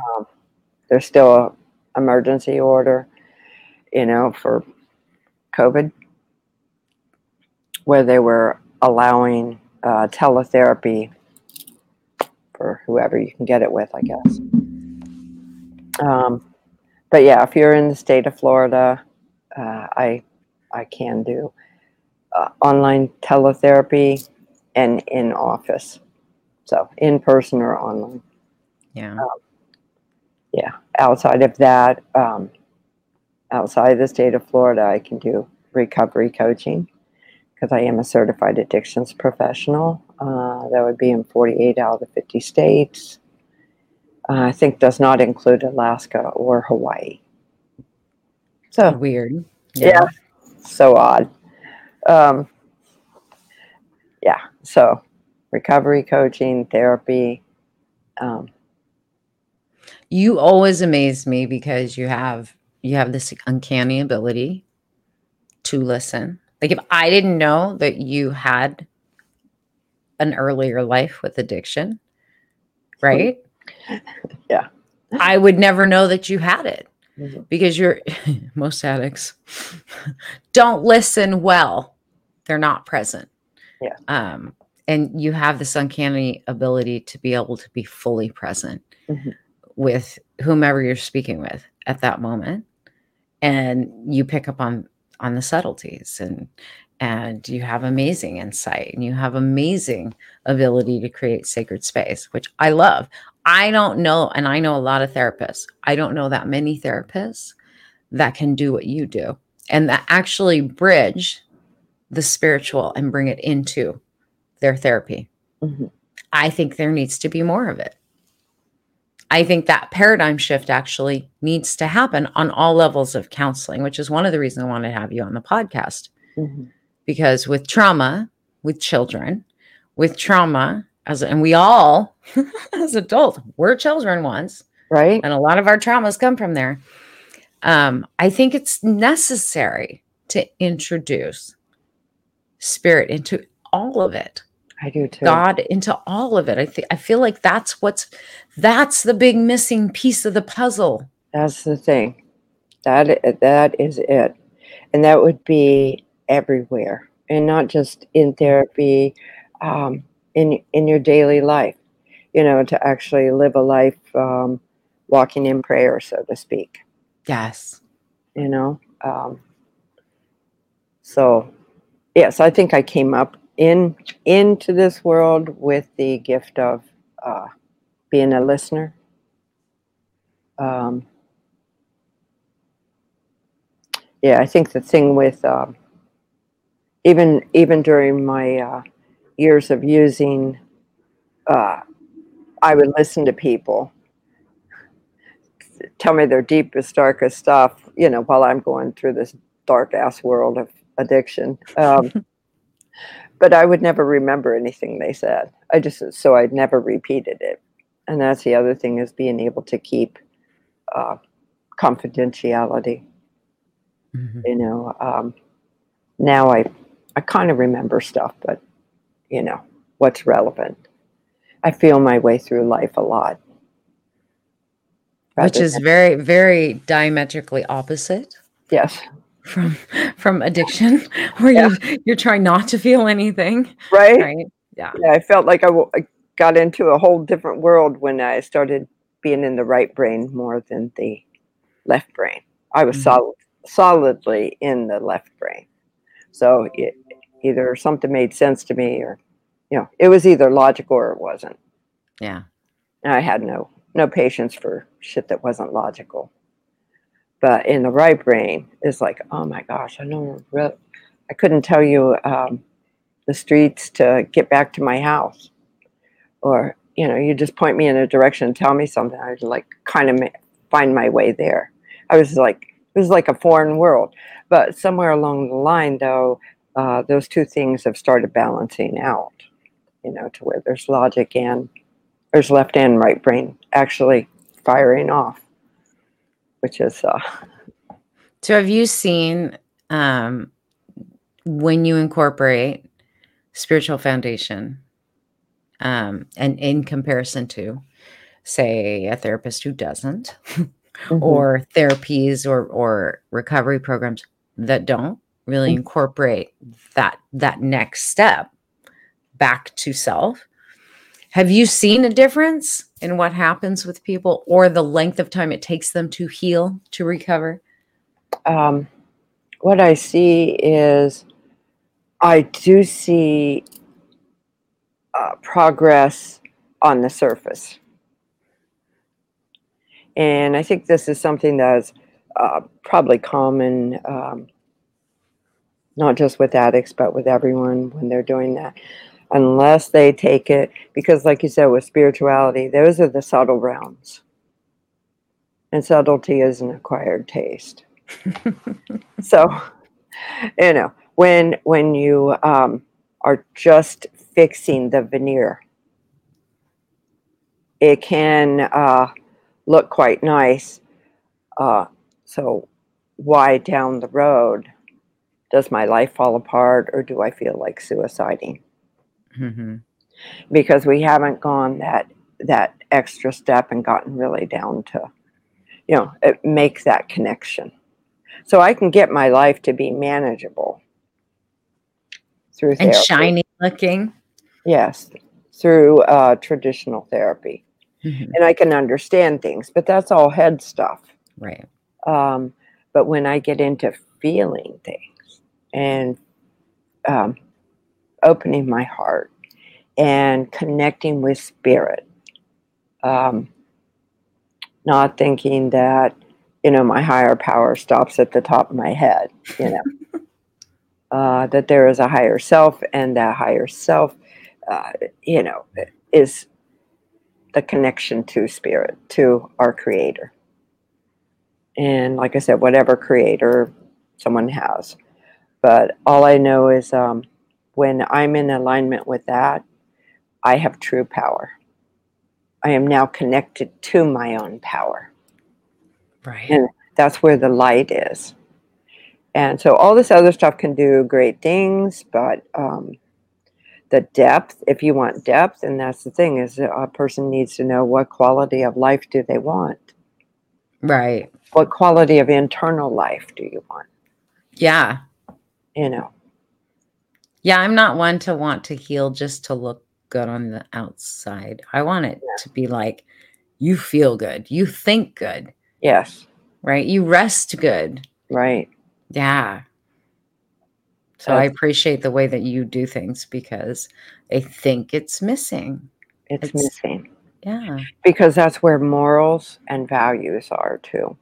There's still a emergency order, you know, for COVID, where they were allowing uh, teletherapy for whoever you can get it with, I guess. Um, but yeah, if you're in the state of Florida, uh, I I can do uh, online teletherapy and in office, so in person or online. Yeah. yeah outside of that um, outside of the state of florida i can do recovery coaching because i am a certified addictions professional uh, that would be in 48 out of the 50 states uh, i think does not include alaska or hawaii so Weird. yeah, so odd um, yeah so recovery coaching therapy um, You always amaze me because you have you have this uncanny ability to listen. Like if I didn't know that you had an earlier life with addiction, right? Yeah. I would never know that you had it Mhm. because you're most addicts don't listen well. They're not present. Yeah. Um and you have this uncanny ability to be able to be fully present Mhm. with whomever you're speaking with at that moment and you pick up on on the subtleties and and you have amazing insight and you have amazing ability to create sacred space which i love i don't know and i know a lot of therapists i don't know that many therapists that can do what you do and that actually bridge the spiritual and bring it into their therapy Mhm. i think there needs to be more of it I think that paradigm shift actually needs to happen on all levels of counseling, which is one of the reasons I wanted to have you on the podcast. Mhm. Because with trauma, with children, with trauma, as and we all, as adults, we're children once, right and a lot of our traumas come from there. Um, I think it's necessary to introduce spirit into all of it. i do too God into all of it. I think I feel like that's what's that's the big missing piece of the puzzle. That's the thing. That that is it, and that would be everywhere, and not just in therapy, um, in in your daily life. You know, to actually live a life um, walking in prayer, so to speak. Yes. You know, um, so yes, I think I came up in into this world with the gift of uh, being a listener. Um, yeah, I think the thing with um, even even during my uh, years of using, uh, I would listen to people tell me their deepest, darkest stuff. You know, while I'm going through this dark ass world of addiction. Um, but I would never remember anything they said. I just so I'd never repeated it. And that's the other thing is being able to keep uh, confidentiality Mhm. you know um, now i i kind of remember stuff but you know what's relevant i feel my way through life a lot Which is than- very, very diametrically opposite yes from from addiction, where you you're trying not to feel anything. right, Right. Yeah. yeah i felt like I, w- I got into a whole different world when i started being in the right brain more than the left brain i was Mhm. solid, solidly in the left brain so it, either something made sense to me or you know it was either logical or it wasn't Yeah. And I had no no patience for shit that wasn't logical. But in the right brain, it's like, oh my gosh, I know, I couldn't tell you um, the streets to get back to my house, or you know, you just point me in a direction and tell me something. I'd like kind of find my way there. I was like, it was like a foreign world. But somewhere along the line, though, uh, those two things have started balancing out. You know, to where there's logic and there's left and right brain actually firing off, which is uh, So have you seen um when you incorporate spiritual foundation um and in comparison to say a therapist who doesn't mhm. or therapies or or recovery programs that don't really Mm. incorporate that that next step back to self have you seen a difference in what happens with people or the length of time it takes them to heal to recover um, what I see is I do see uh, progress on the surface. And I think this is something that's uh, probably common, um, not just with addicts, but with everyone when they're doing that. Unless they take it, because, like you said, with spirituality, those are the subtle realms. And subtlety is an acquired taste. so, you know, when when you um, are just fixing the veneer, it can uh, look quite nice. Uh, so, why down the road does my life fall apart, or do I feel like suiciding? Mm-hmm. Because we haven't gone that that extra step and gotten really down to, you know, it, make that connection. So I can get my life to be manageable through And therapy. shiny looking. Yes, through uh, traditional therapy. Mhm. And I can understand things, but that's all head stuff. Right. Um, but when I get into feeling things and um, opening my heart and connecting with spirit, um, not thinking that, you know, my higher power stops at the top of my head, you know, uh, that there is a higher self and that higher self, uh, you know, is the connection to spirit, to our creator. And like I said, whatever creator someone has. But all I know is um, when I'm in alignment with that, I have true power. I am now connected to my own power. Right. And that's where the light is. And so all this other stuff can do great things, but um, the depth, if you want depth, and that's the thing, is a person needs to know what quality of life do they want? Right. What quality of internal life do you want? Yeah. You know, Yeah. I'm not one to want to heal just to look good on the outside. I want it to be like you feel good, you think good, yes, right? You rest good. right. Yeah. So I appreciate the way that you do things because I think it's missing. It's, It's- missing Yeah. because that's where morals and values are too.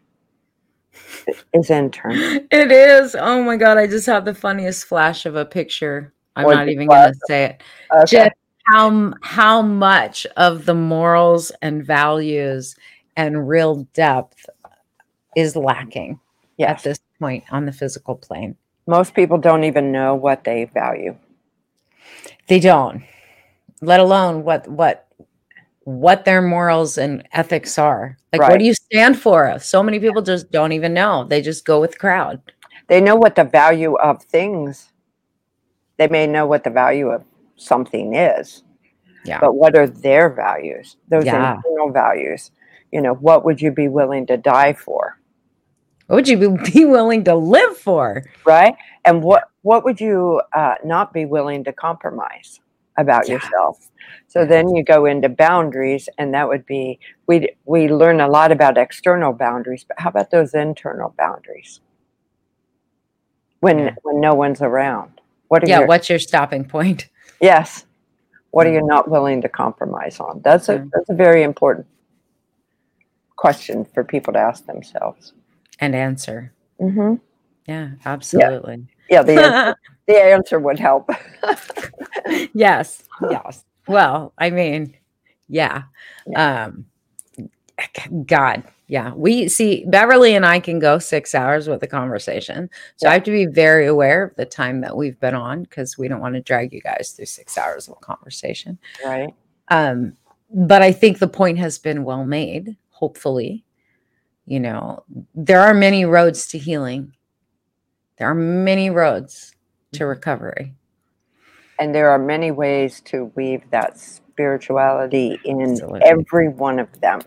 It- Is internal. It is. Oh my God. I just have the funniest flash of a picture. I'm What'd not even going to say it. Okay. Just how, how much of the morals and values and real depth is lacking at this point on the physical plane. Most people don't even know what they value. They don't, let alone what, what, what their morals and ethics are. Like, what do you stand for? So many people just don't even know. They just go with the crowd. They know what the value of things. They may know what the value of something is, Yeah. but what are their values? Those Yeah. internal values. You know, what would you be willing to die for? What would you be- be willing to live for? right and what what would you uh, not be willing to compromise about Yeah. yourself so Yeah. then you go into boundaries and that would be we we learn a lot about external boundaries but how about those internal boundaries when Yeah. when no one's around what are Yeah. your What's your stopping point? yes what are you not willing to compromise on that's a that's a very important question for people to ask themselves And answer. hmm Yeah, absolutely. yeah the answer, the answer would help yes. Yes. Well, I mean, yeah. Um God, yeah. We see Beverly and I can go six hours with a conversation. So I have to be very aware of the time that we've been on because we don't want to drag you guys through six hours of a conversation. right Um, but I think the point has been well made, hopefully. You know, there are many roads to healing. There are many roads to Mm-hmm. recovery. And there are many ways to weave that spirituality in Absolutely. every one of them.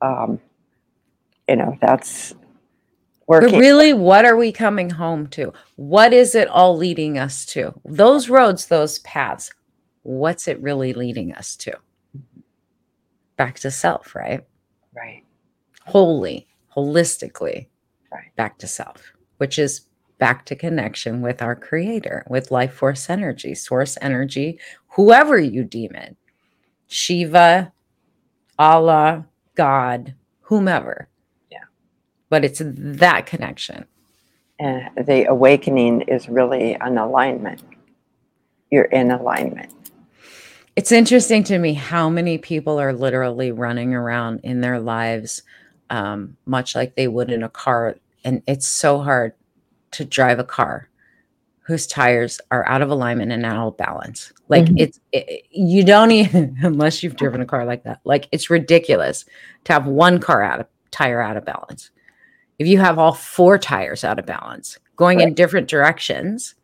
Um, you know, that's But working. really, what are we coming home to? What is it all leading us to? Those roads, those paths, what's it really leading us to? Back to self, right? right. Wholly, holistically, Right. back to self, which is back to connection with our creator, with life force energy, source energy, whoever you deem it Shiva, Allah, God, whomever. Yeah. But it's that connection. And the awakening is really an alignment. You're in alignment. It's interesting to me how many people are literally running around in their lives, um, much like they would in a car. And it's so hard to drive a car whose tires are out of alignment and out of balance. Like Mhm. it's, it, you don't even, unless you've driven a car like that. Like it's ridiculous to have one car out of tire out of balance. If you have all four tires out of balance going in different directions,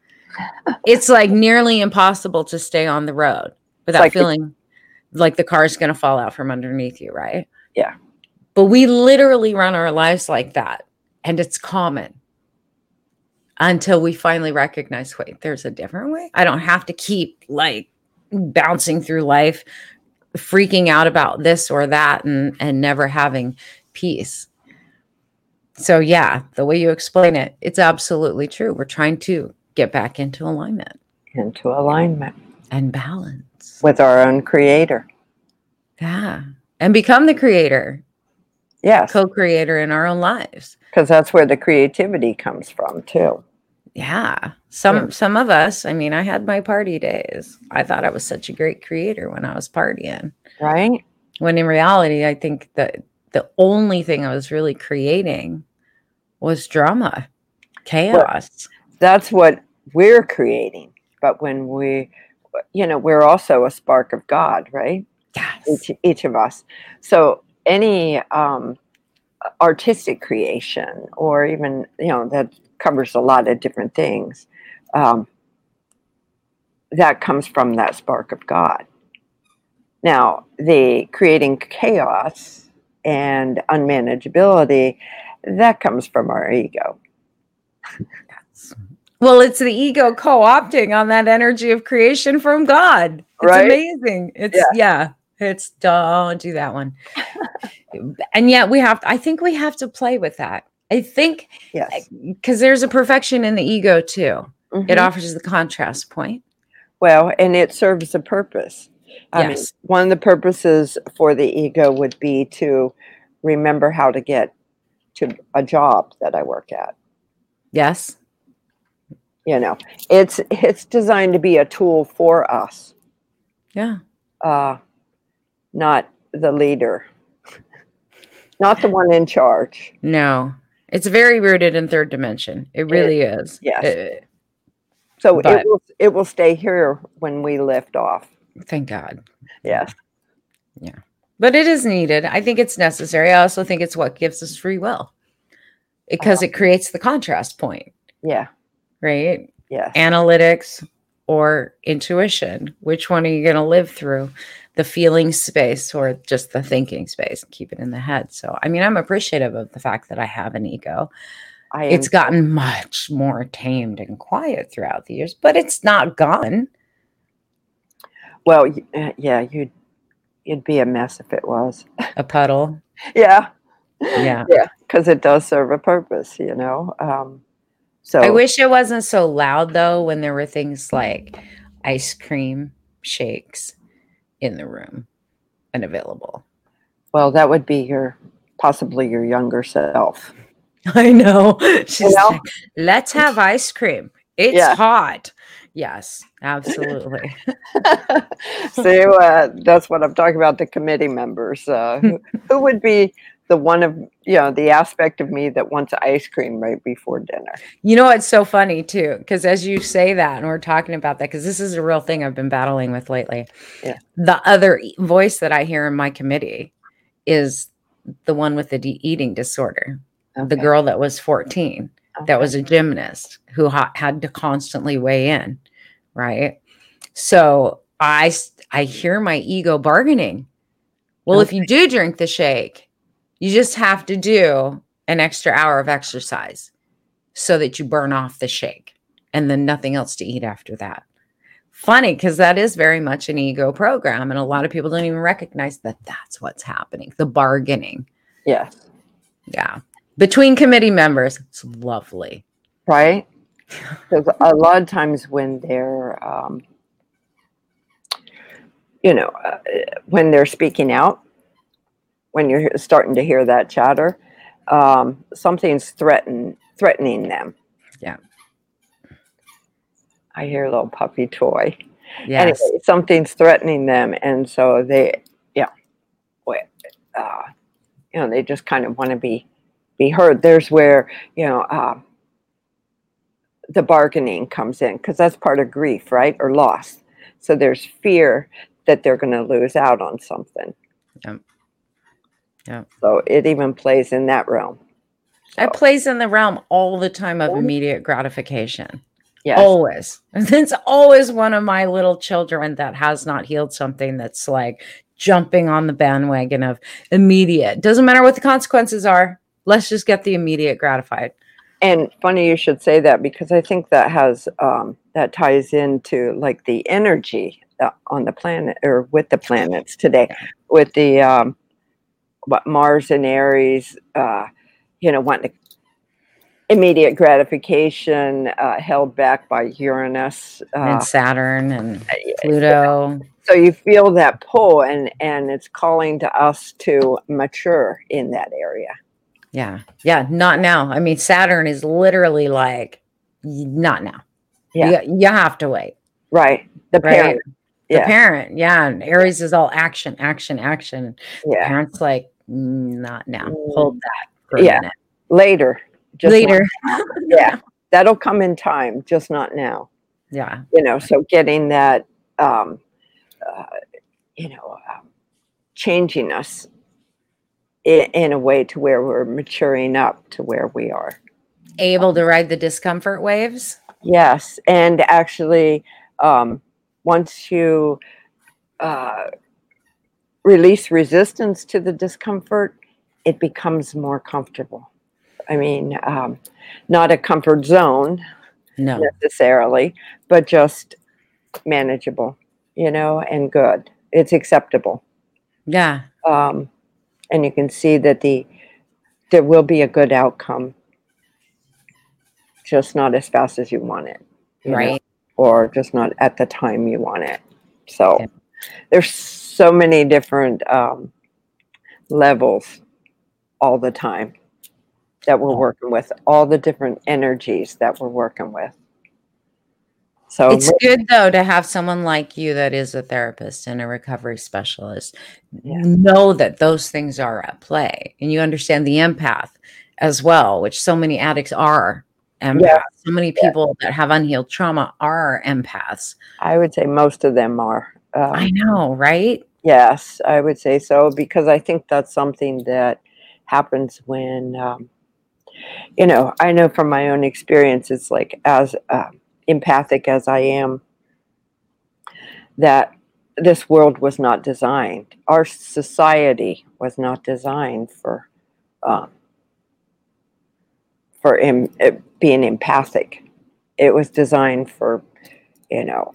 it's like nearly impossible to stay on the road without like feeling like the car is going to fall out from underneath you, right? Yeah. But we literally run our lives like that, and it's common until we finally recognize wait, there's a different way. I don't have to keep like bouncing through life, freaking out about this or that, and, and never having peace. So, yeah, the way you explain it, it's absolutely true. We're trying to get back into alignment Into alignment and balance. with our own creator. Yeah. And become the creator, Yes, co creator in our own lives. because that's where the creativity comes from too. Yeah. Some Yeah. some of us, I mean, I had my party days. I thought I was such a great creator when I was partying. Right? When in reality, I think that the only thing I was really creating was drama, chaos. That's what we're creating. But when we, you know, we're also a spark of God, right? yes. Each, each of us. So any um, artistic creation, or even, you know, that covers a lot of different things, um, that comes from that spark of God. Now, the creating chaos and unmanageability, that comes from our ego. Well, it's the ego co-opting on that energy of creation from God. It's Right? amazing. It's Yeah. yeah. It's don't do that one. and yet we have I think we have to play with that. I think Yes. because there's a perfection in the ego too. It Mhm. offers the contrast point. Well, and it serves a purpose. I mean, Yes. one of the purposes for the ego would be to remember how to get to a job that I work at. Yes. You know, it's it's designed to be a tool for us, Yeah. uh, not the leader, not the one in charge. No. It's very rooted in third dimension. It really is. yes. Uh, So But- it will it will stay here when we lift off. thank God. Yes. Yeah. But it is needed. I think it's necessary. I also think it's what gives us free will because it creates the contrast point, Yeah. right? Yeah. Analytics or intuition. Which one are you going to live through? The feeling space or just the thinking space? And keep it in the head. So, I mean, I'm appreciative of the fact that I have an ego. I It's gotten much more tamed and quiet throughout the years, but it's not gone. well. uh, Yeah. You'd you'd be a mess if it was. A puddle. Yeah. Yeah. yeah because it does serve a purpose you know um so I wish it wasn't so loud though when there were things like ice cream shakes in the room and available. well that would be your possibly your younger self I know. She's know? like, let's have ice cream. It's Yeah. hot. Yes, absolutely. so uh, that's what i'm talking about the committee members uh, who, who would be the one of you know the aspect of me that wants ice cream right before dinner. You know, it's so funny too, because as you say that, and we're talking about that, because this is a real thing I've been battling with lately. Yeah. The other voice that I hear in my committee is the one with the de- eating disorder, the girl that was 14. that was a gymnast who ha- had to constantly weigh in right? So i i hear my ego bargaining. Well if you do drink the shake you just have to do an extra hour of exercise so that you burn off the shake and then nothing else to eat after that. Funny because that is very much an ego program and a lot of people don't even recognize that that's what's happening the bargaining. Yeah. yeah. Between committee members it's lovely. Right? Because a lot of times when they're um, you know uh, when they're speaking out when you're starting to hear that chatter, um, something's threaten threatening them. Yeah. I hear a little puppy toy. Yes. Anyway, something's threatening them, and so they, yeah, wait, uh, you know, they just kind of want to be be heard. There's where you know uh, the bargaining comes in because that's part of grief, right, or loss. So there's fear that they're going to lose out on something. Yep. Yep. So it even plays in that realm. It plays in the realm all the time of immediate gratification. yes. Always. It's always one of my little children that has not healed something that's like jumping on the bandwagon of immediate. Doesn't matter what the consequences are. Let's just get the immediate gratified. And funny you should say that because I think that has um, that ties into like the energy uh, on the planet or with the planets today, with the um, what Mars and Aries, uh, you know, wanting immediate gratification uh, held back by Uranus. Uh, and Saturn and Pluto. so you feel that pull, and and it's calling to us to mature in that area. Yeah. Yeah. Not now. I mean, Saturn is literally like, not now. Yeah. You, you have to wait. Right, the Right. parent. The Yeah, parent. Yeah. And Aries is all action, action, action. yeah. Parents like, "Mm, not now. Mm. Hold that for a Yeah. minute. Later. just Later. yeah that'll come in time just not now Yeah. you know so getting that um uh, you know um, changing us in, in a way to where we're maturing up to where we are Able to ride the discomfort waves. yes and actually um once you uh release resistance to the discomfort it becomes more comfortable i mean um not a comfort zone No. necessarily, but just manageable, you know, and good. It's acceptable. Yeah. Um, and you can see that the there will be a good outcome, just not as fast as you want it, you know, Right. or just not at the time you want it. So Yeah. there's so many different um, levels all the time that we're working with, all the different energies that we're working with. So It's good though to have someone like you that is a therapist and a recovery specialist Yeah. know that those things are at play and you understand the empath as well, which so many addicts are empaths. Yeah. So many people that have unhealed trauma are empaths. I would say most of them are. Um, I know, right? Yes, I would say so because I think that's something that happens when, um, you know, I know from my own experience, it's like as uh, empathic as I am, that this world was not designed. Our society was not designed for um, for em- uh, being empathic. It was designed for, you know,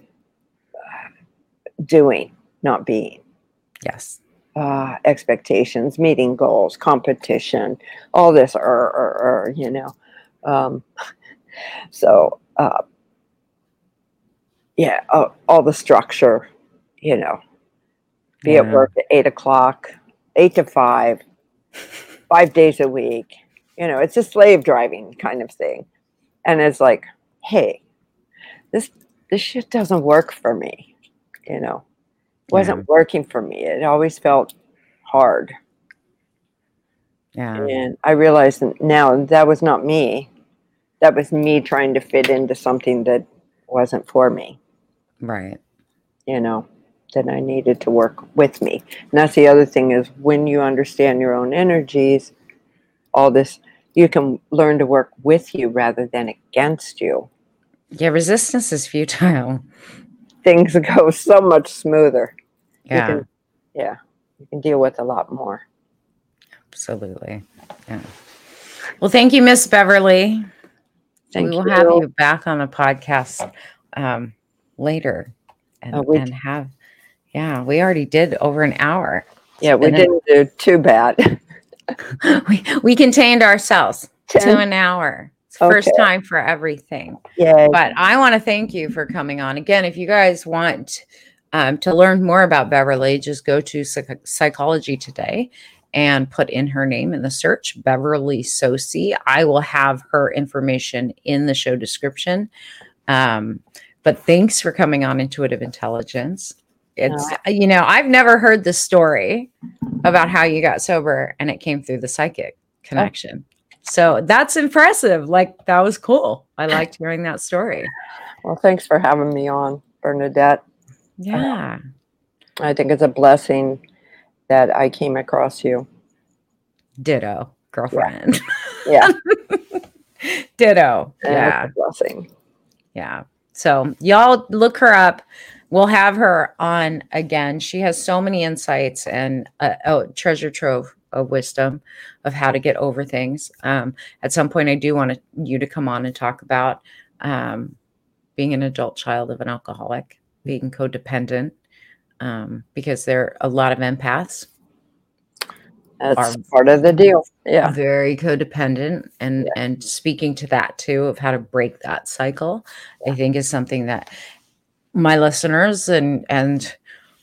doing, not being Yes. uh, expectations, meeting goals, competition, all this, or, or, or you know. Um, so, uh, yeah, uh, all the structure, you know, be at work at eight o'clock, eight to five, five days a week. You know, it's a slave driving kind of thing. And it's like, hey, this this shit doesn't work for me. You know, wasn't working for me. It always felt hard. Yeah. And I realized now that was not me. That was me trying to fit into something that wasn't for me, Right. you know, that I needed to work with me. And that's the other thing is when you understand your own energies, all this, you can learn to work with you rather than against you. Yeah. Resistance is futile. Things go so much smoother. You Yeah. can- yeah. You can deal with a lot more. Absolutely. Yeah. Well, thank you, Miss Beverly. Thank we will you. have you back on a podcast um, later and, Oh, and have, yeah, we already did over an hour. Yeah, we didn't do too bad. we, we contained ourselves to an hour. It's first Okay. time for everything. Yeah. But I want to thank you for coming on. Again, if you guys want um, to learn more about Beverly, just go to Psych- Psychology Today and put in her name in the search, Beverly Sosi. I will have her information in the show description. Um, but thanks for coming on Intuitive Intelligence. It's, you know, I've never heard the story about how you got sober and it came through the psychic connection. So that's impressive. Like, that was cool. I liked hearing that story. Well, thanks for having me on, Bernadette. Yeah. Um, I think it's a blessing that I came across you. Ditto, girlfriend. Yeah, Ditto. and Yeah. blessing. Yeah. So y'all look her up. We'll have her on again. She has so many insights and a, a treasure trove of wisdom of how to get over things. Um, at some point, I do want to, you to come on and talk about um, being an adult child of an alcoholic, being codependent, um, because there are a lot of empaths That's part of the deal. Yeah, very codependent and and speaking to that too of how to break that cycle i think is something that my listeners and and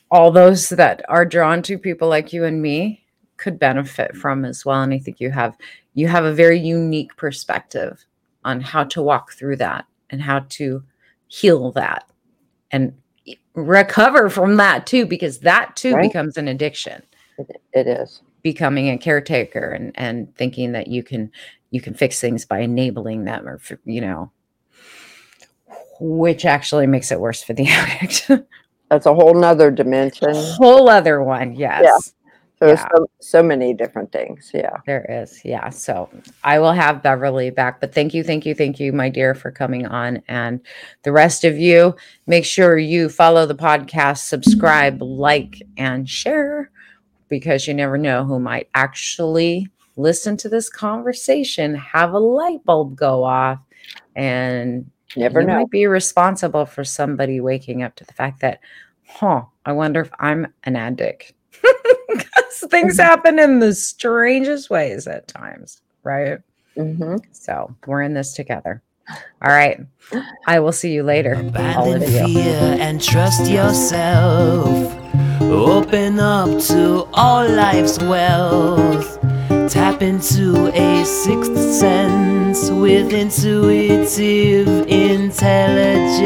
all those that are drawn to people like you and me could benefit mm-hmm. from as well and i think you have you have a very unique perspective on how to walk through that and how to heal that and recover from that too because that too Right. becomes an addiction it, it is. becoming a caretaker and and thinking that you can you can fix things by enabling them or you know which actually makes it worse for the addict That's a whole nother dimension. whole other one yes So yeah. so, so many different things. Yeah. there is yeah so i will have beverly back but thank you thank you thank you my dear for coming on and the rest of you make sure you follow the podcast subscribe like and share because you never know who might actually listen to this conversation have a light bulb go off and Never you know. might be responsible for somebody waking up to the fact that huh i wonder if i'm an addict because things Mm-hmm. happen in the strangest ways at times right hmm so we're in this together all right i will see you later all Abandon of you fear and trust yourself. Open up to all life's wealth. Tap into a sixth sense with intuitive intelligence.